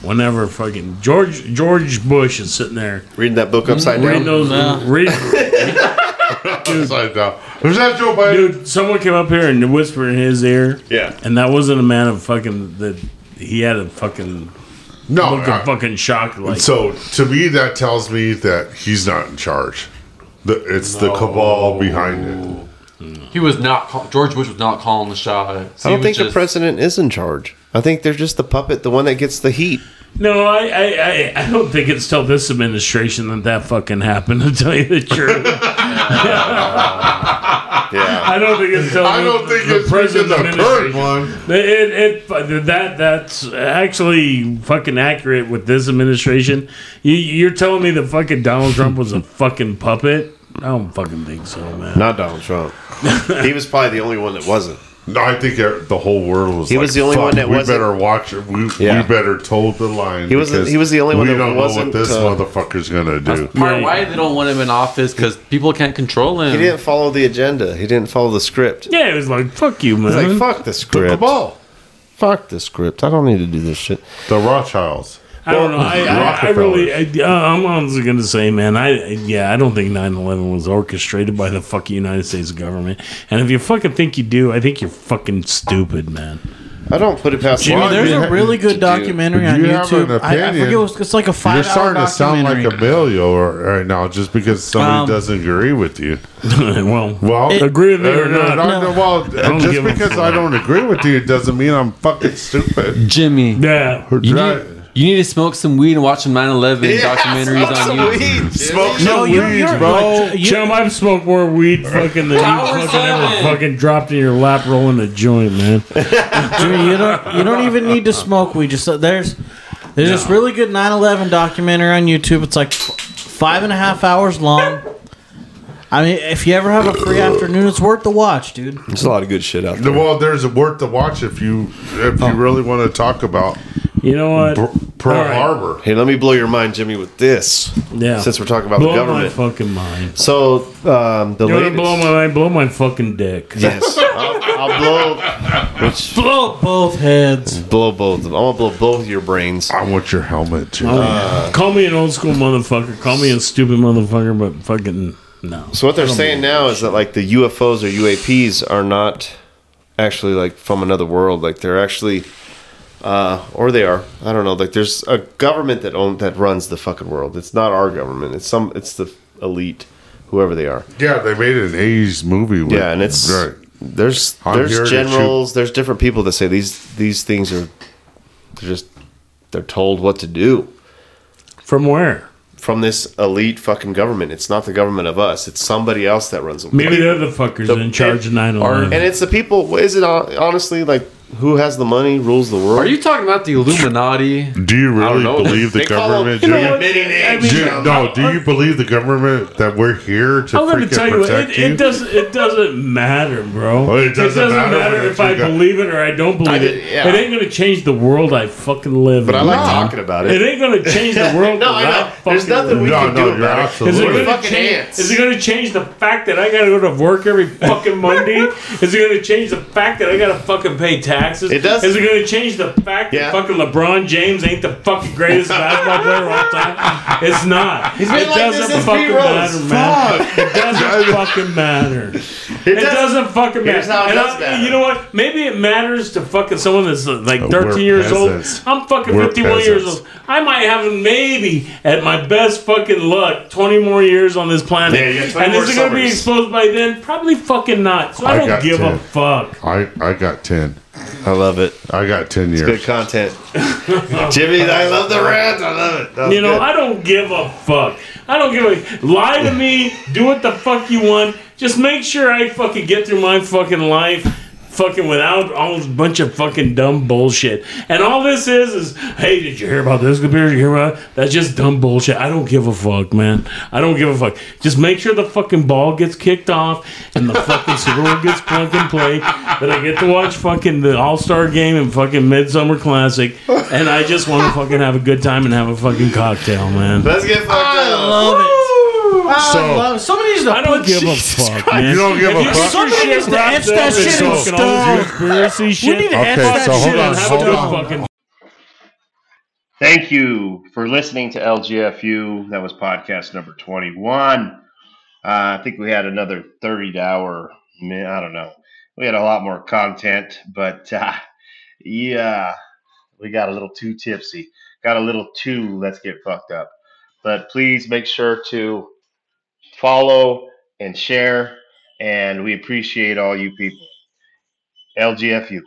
whenever fucking George George Bush is sitting there reading that book upside reading down. those No. reading, Upside down. Is that Joe Biden? dude, someone came up here and whispered in his ear, Yeah. and that wasn't a man of fucking that he had a fucking no. look I- of fucking shock like so to me, that tells me that he's not in charge. The, it's the cabal behind it. He was not. Call- George Bush was not calling the shots. I don't was think the just- president is in charge. I think they're just the puppet, the one that gets the heat. No, I, I, I, I don't think it's till this administration that that fucking happened. To tell you the truth, Yeah. I don't think it's till I the- don't think the it's because the current administration. one. It, it that that's actually fucking accurate with this administration. You, you're telling me that fucking Donald Trump was a fucking puppet? I don't fucking think so, man. Not Donald Trump. he was probably the only one that wasn't. No, I think the whole world was. He like, was the only one that we wasn't- We better watch it. We, Yeah. we better toe the line. He was the- he was the only one We that don't wasn't, know what this uh, motherfucker's gonna do. Part Yeah. why they don't want him in office because people can't control him. He didn't follow the agenda. He didn't follow the script. Yeah, it was like, fuck you, man. He's like, fuck the Took the script. ball. Fuck the script. I don't need to do this shit. The Rothschilds. I don't know. I, I, I Rockefeller. really, I, uh, I'm honestly going to say, man, I, yeah, I don't think 9 11 was orchestrated by the fucking United States government. And if you fucking think you do, I think you're fucking stupid, man. I don't put it past Jimmy, Well, There's you a really good do- documentary on you have YouTube. an I, I opinion. forget. What, it's like a five You're starting hour to sound like a Emilio right now just because somebody Um, doesn't agree with you. well, Well, It- agree with me or uh, no, not. no, well, just because I don't agree with you doesn't mean I'm fucking stupid. Jimmy, yeah. you Right. Need, you need to smoke some weed and watch some 9/11 documentaries on YouTube. Smoke No, you're, weed, you're bro. like, you- Chum, I've smoked more weed fucking than you fucking ever fucking dropped in your lap rolling a joint, man. Jimmy, you don't you don't even need to smoke weed. Just uh, there's there's this really good 9/11 documentary on YouTube. It's like five and a half hours long. I mean, if you ever have a free afternoon, it's worth the watch, dude. There's a lot of good shit out there. Well, there's a worth to watch if you if you oh. really want to talk about You know what? Br- Pearl All right. Harbor. Hey, let me blow your mind, Jimmy, with this. Yeah. Since we're talking about blow the government. my fucking mind. So, um, the You want latest. blow my mind? Blow my fucking dick. yes. I'll, I'll blow. Which. Blow both heads. Blow both. I'm going to blow both your brains. I want your helmet, Jim. Oh, Call me an old school motherfucker. Call me a stupid motherfucker, but fucking no. So what they're saying now is that like the UFOs or UAPs are not actually like from another world. Like they're actually, uh, or they are. I don't know. Like there's a government that own that runs the fucking world. It's not our government. It's some. It's the elite, whoever they are. yeah, they made an '80s movie. With, Yeah, and it's right. there's I'm there's to generals. There's different people that say these these things are they're just they're told what to do From where? from this elite fucking government. It's not the government of us. It's somebody else that runs them. Maybe they're the fuckers The- in charge of 9 And it's the people. Is it honestly like who has the money rules the world? Are you talking about the Illuminati? Do you really know. believe the government? them- You know what? I mean, Do no, do you believe the government that we're here to I'm freaking tell you, protect it, you? it doesn't. It doesn't matter, bro. Well, it doesn't matter matter if I your go- believe it or I don't believe I it. yeah. It ain't going to change the world I fucking live But in. I like No. talking about It it. ain't going to change the world. No, I that know. There's nothing we No, can no, do about it. Is it absolutely. We're going to change? Is it going to change the fact that I got to go to work every fucking Monday? is it going to change the fact that I got to fucking pay taxes? It does. Is it going to change the fact Yeah. that fucking LeBron James ain't the fucking greatest basketball player of all time? It's not. been it like doesn't since fucking D. Rose. matter, man. It doesn't fucking matter. It, doesn't- doesn't fucking Here's matter. how it And does I- matter. You know what? Maybe it matters to fucking someone that's uh, like Uh, 13 we're years peasants. old. I'm fucking We're 51 years old. I might have maybe at my best fucking luck 20 more years on this planet. Yeah, you got and more is it going to be exposed by then? Probably fucking not. So I, I don't got give a fuck. I, I got 10. I love it. I got 10 years. Good content. Jimmy, I love the rant. I love it. You know, good. I don't give a fuck. I don't give a lie to me. Do what the fuck you want. Just make sure I fucking get through my fucking life. Fucking without all this bunch of fucking dumb bullshit. And all this is is, hey, did you hear about this computer? Did you hear about it? That's just dumb bullshit. I don't give a fuck, man. I don't give a fuck. Just make sure the fucking ball gets kicked off and the fucking Super Bowl gets plunk and played. That I get to watch fucking the All Star game and fucking Midsummer Classic. And I just want to fucking have a good time and have a fucking cocktail, man. Let's get fucked I up. love it. I So- love. Somebody needs to I don't put give a fuck, Christ. man. You don't give If a fuck? Somebody needs to wrapped etch that in shit in fucking all stone. We need to Okay, etch that so hold shit on, in have a hold good stone. on. fucking Thank you for listening to LGFU. That was podcast number 21. Uh, I think we had another 30 hour, mi- I don't know. We had a lot more content, but uh, yeah, we got a little too tipsy. Got a little too let's get fucked up. But please make sure to follow and share, and we appreciate all you people. LGFU.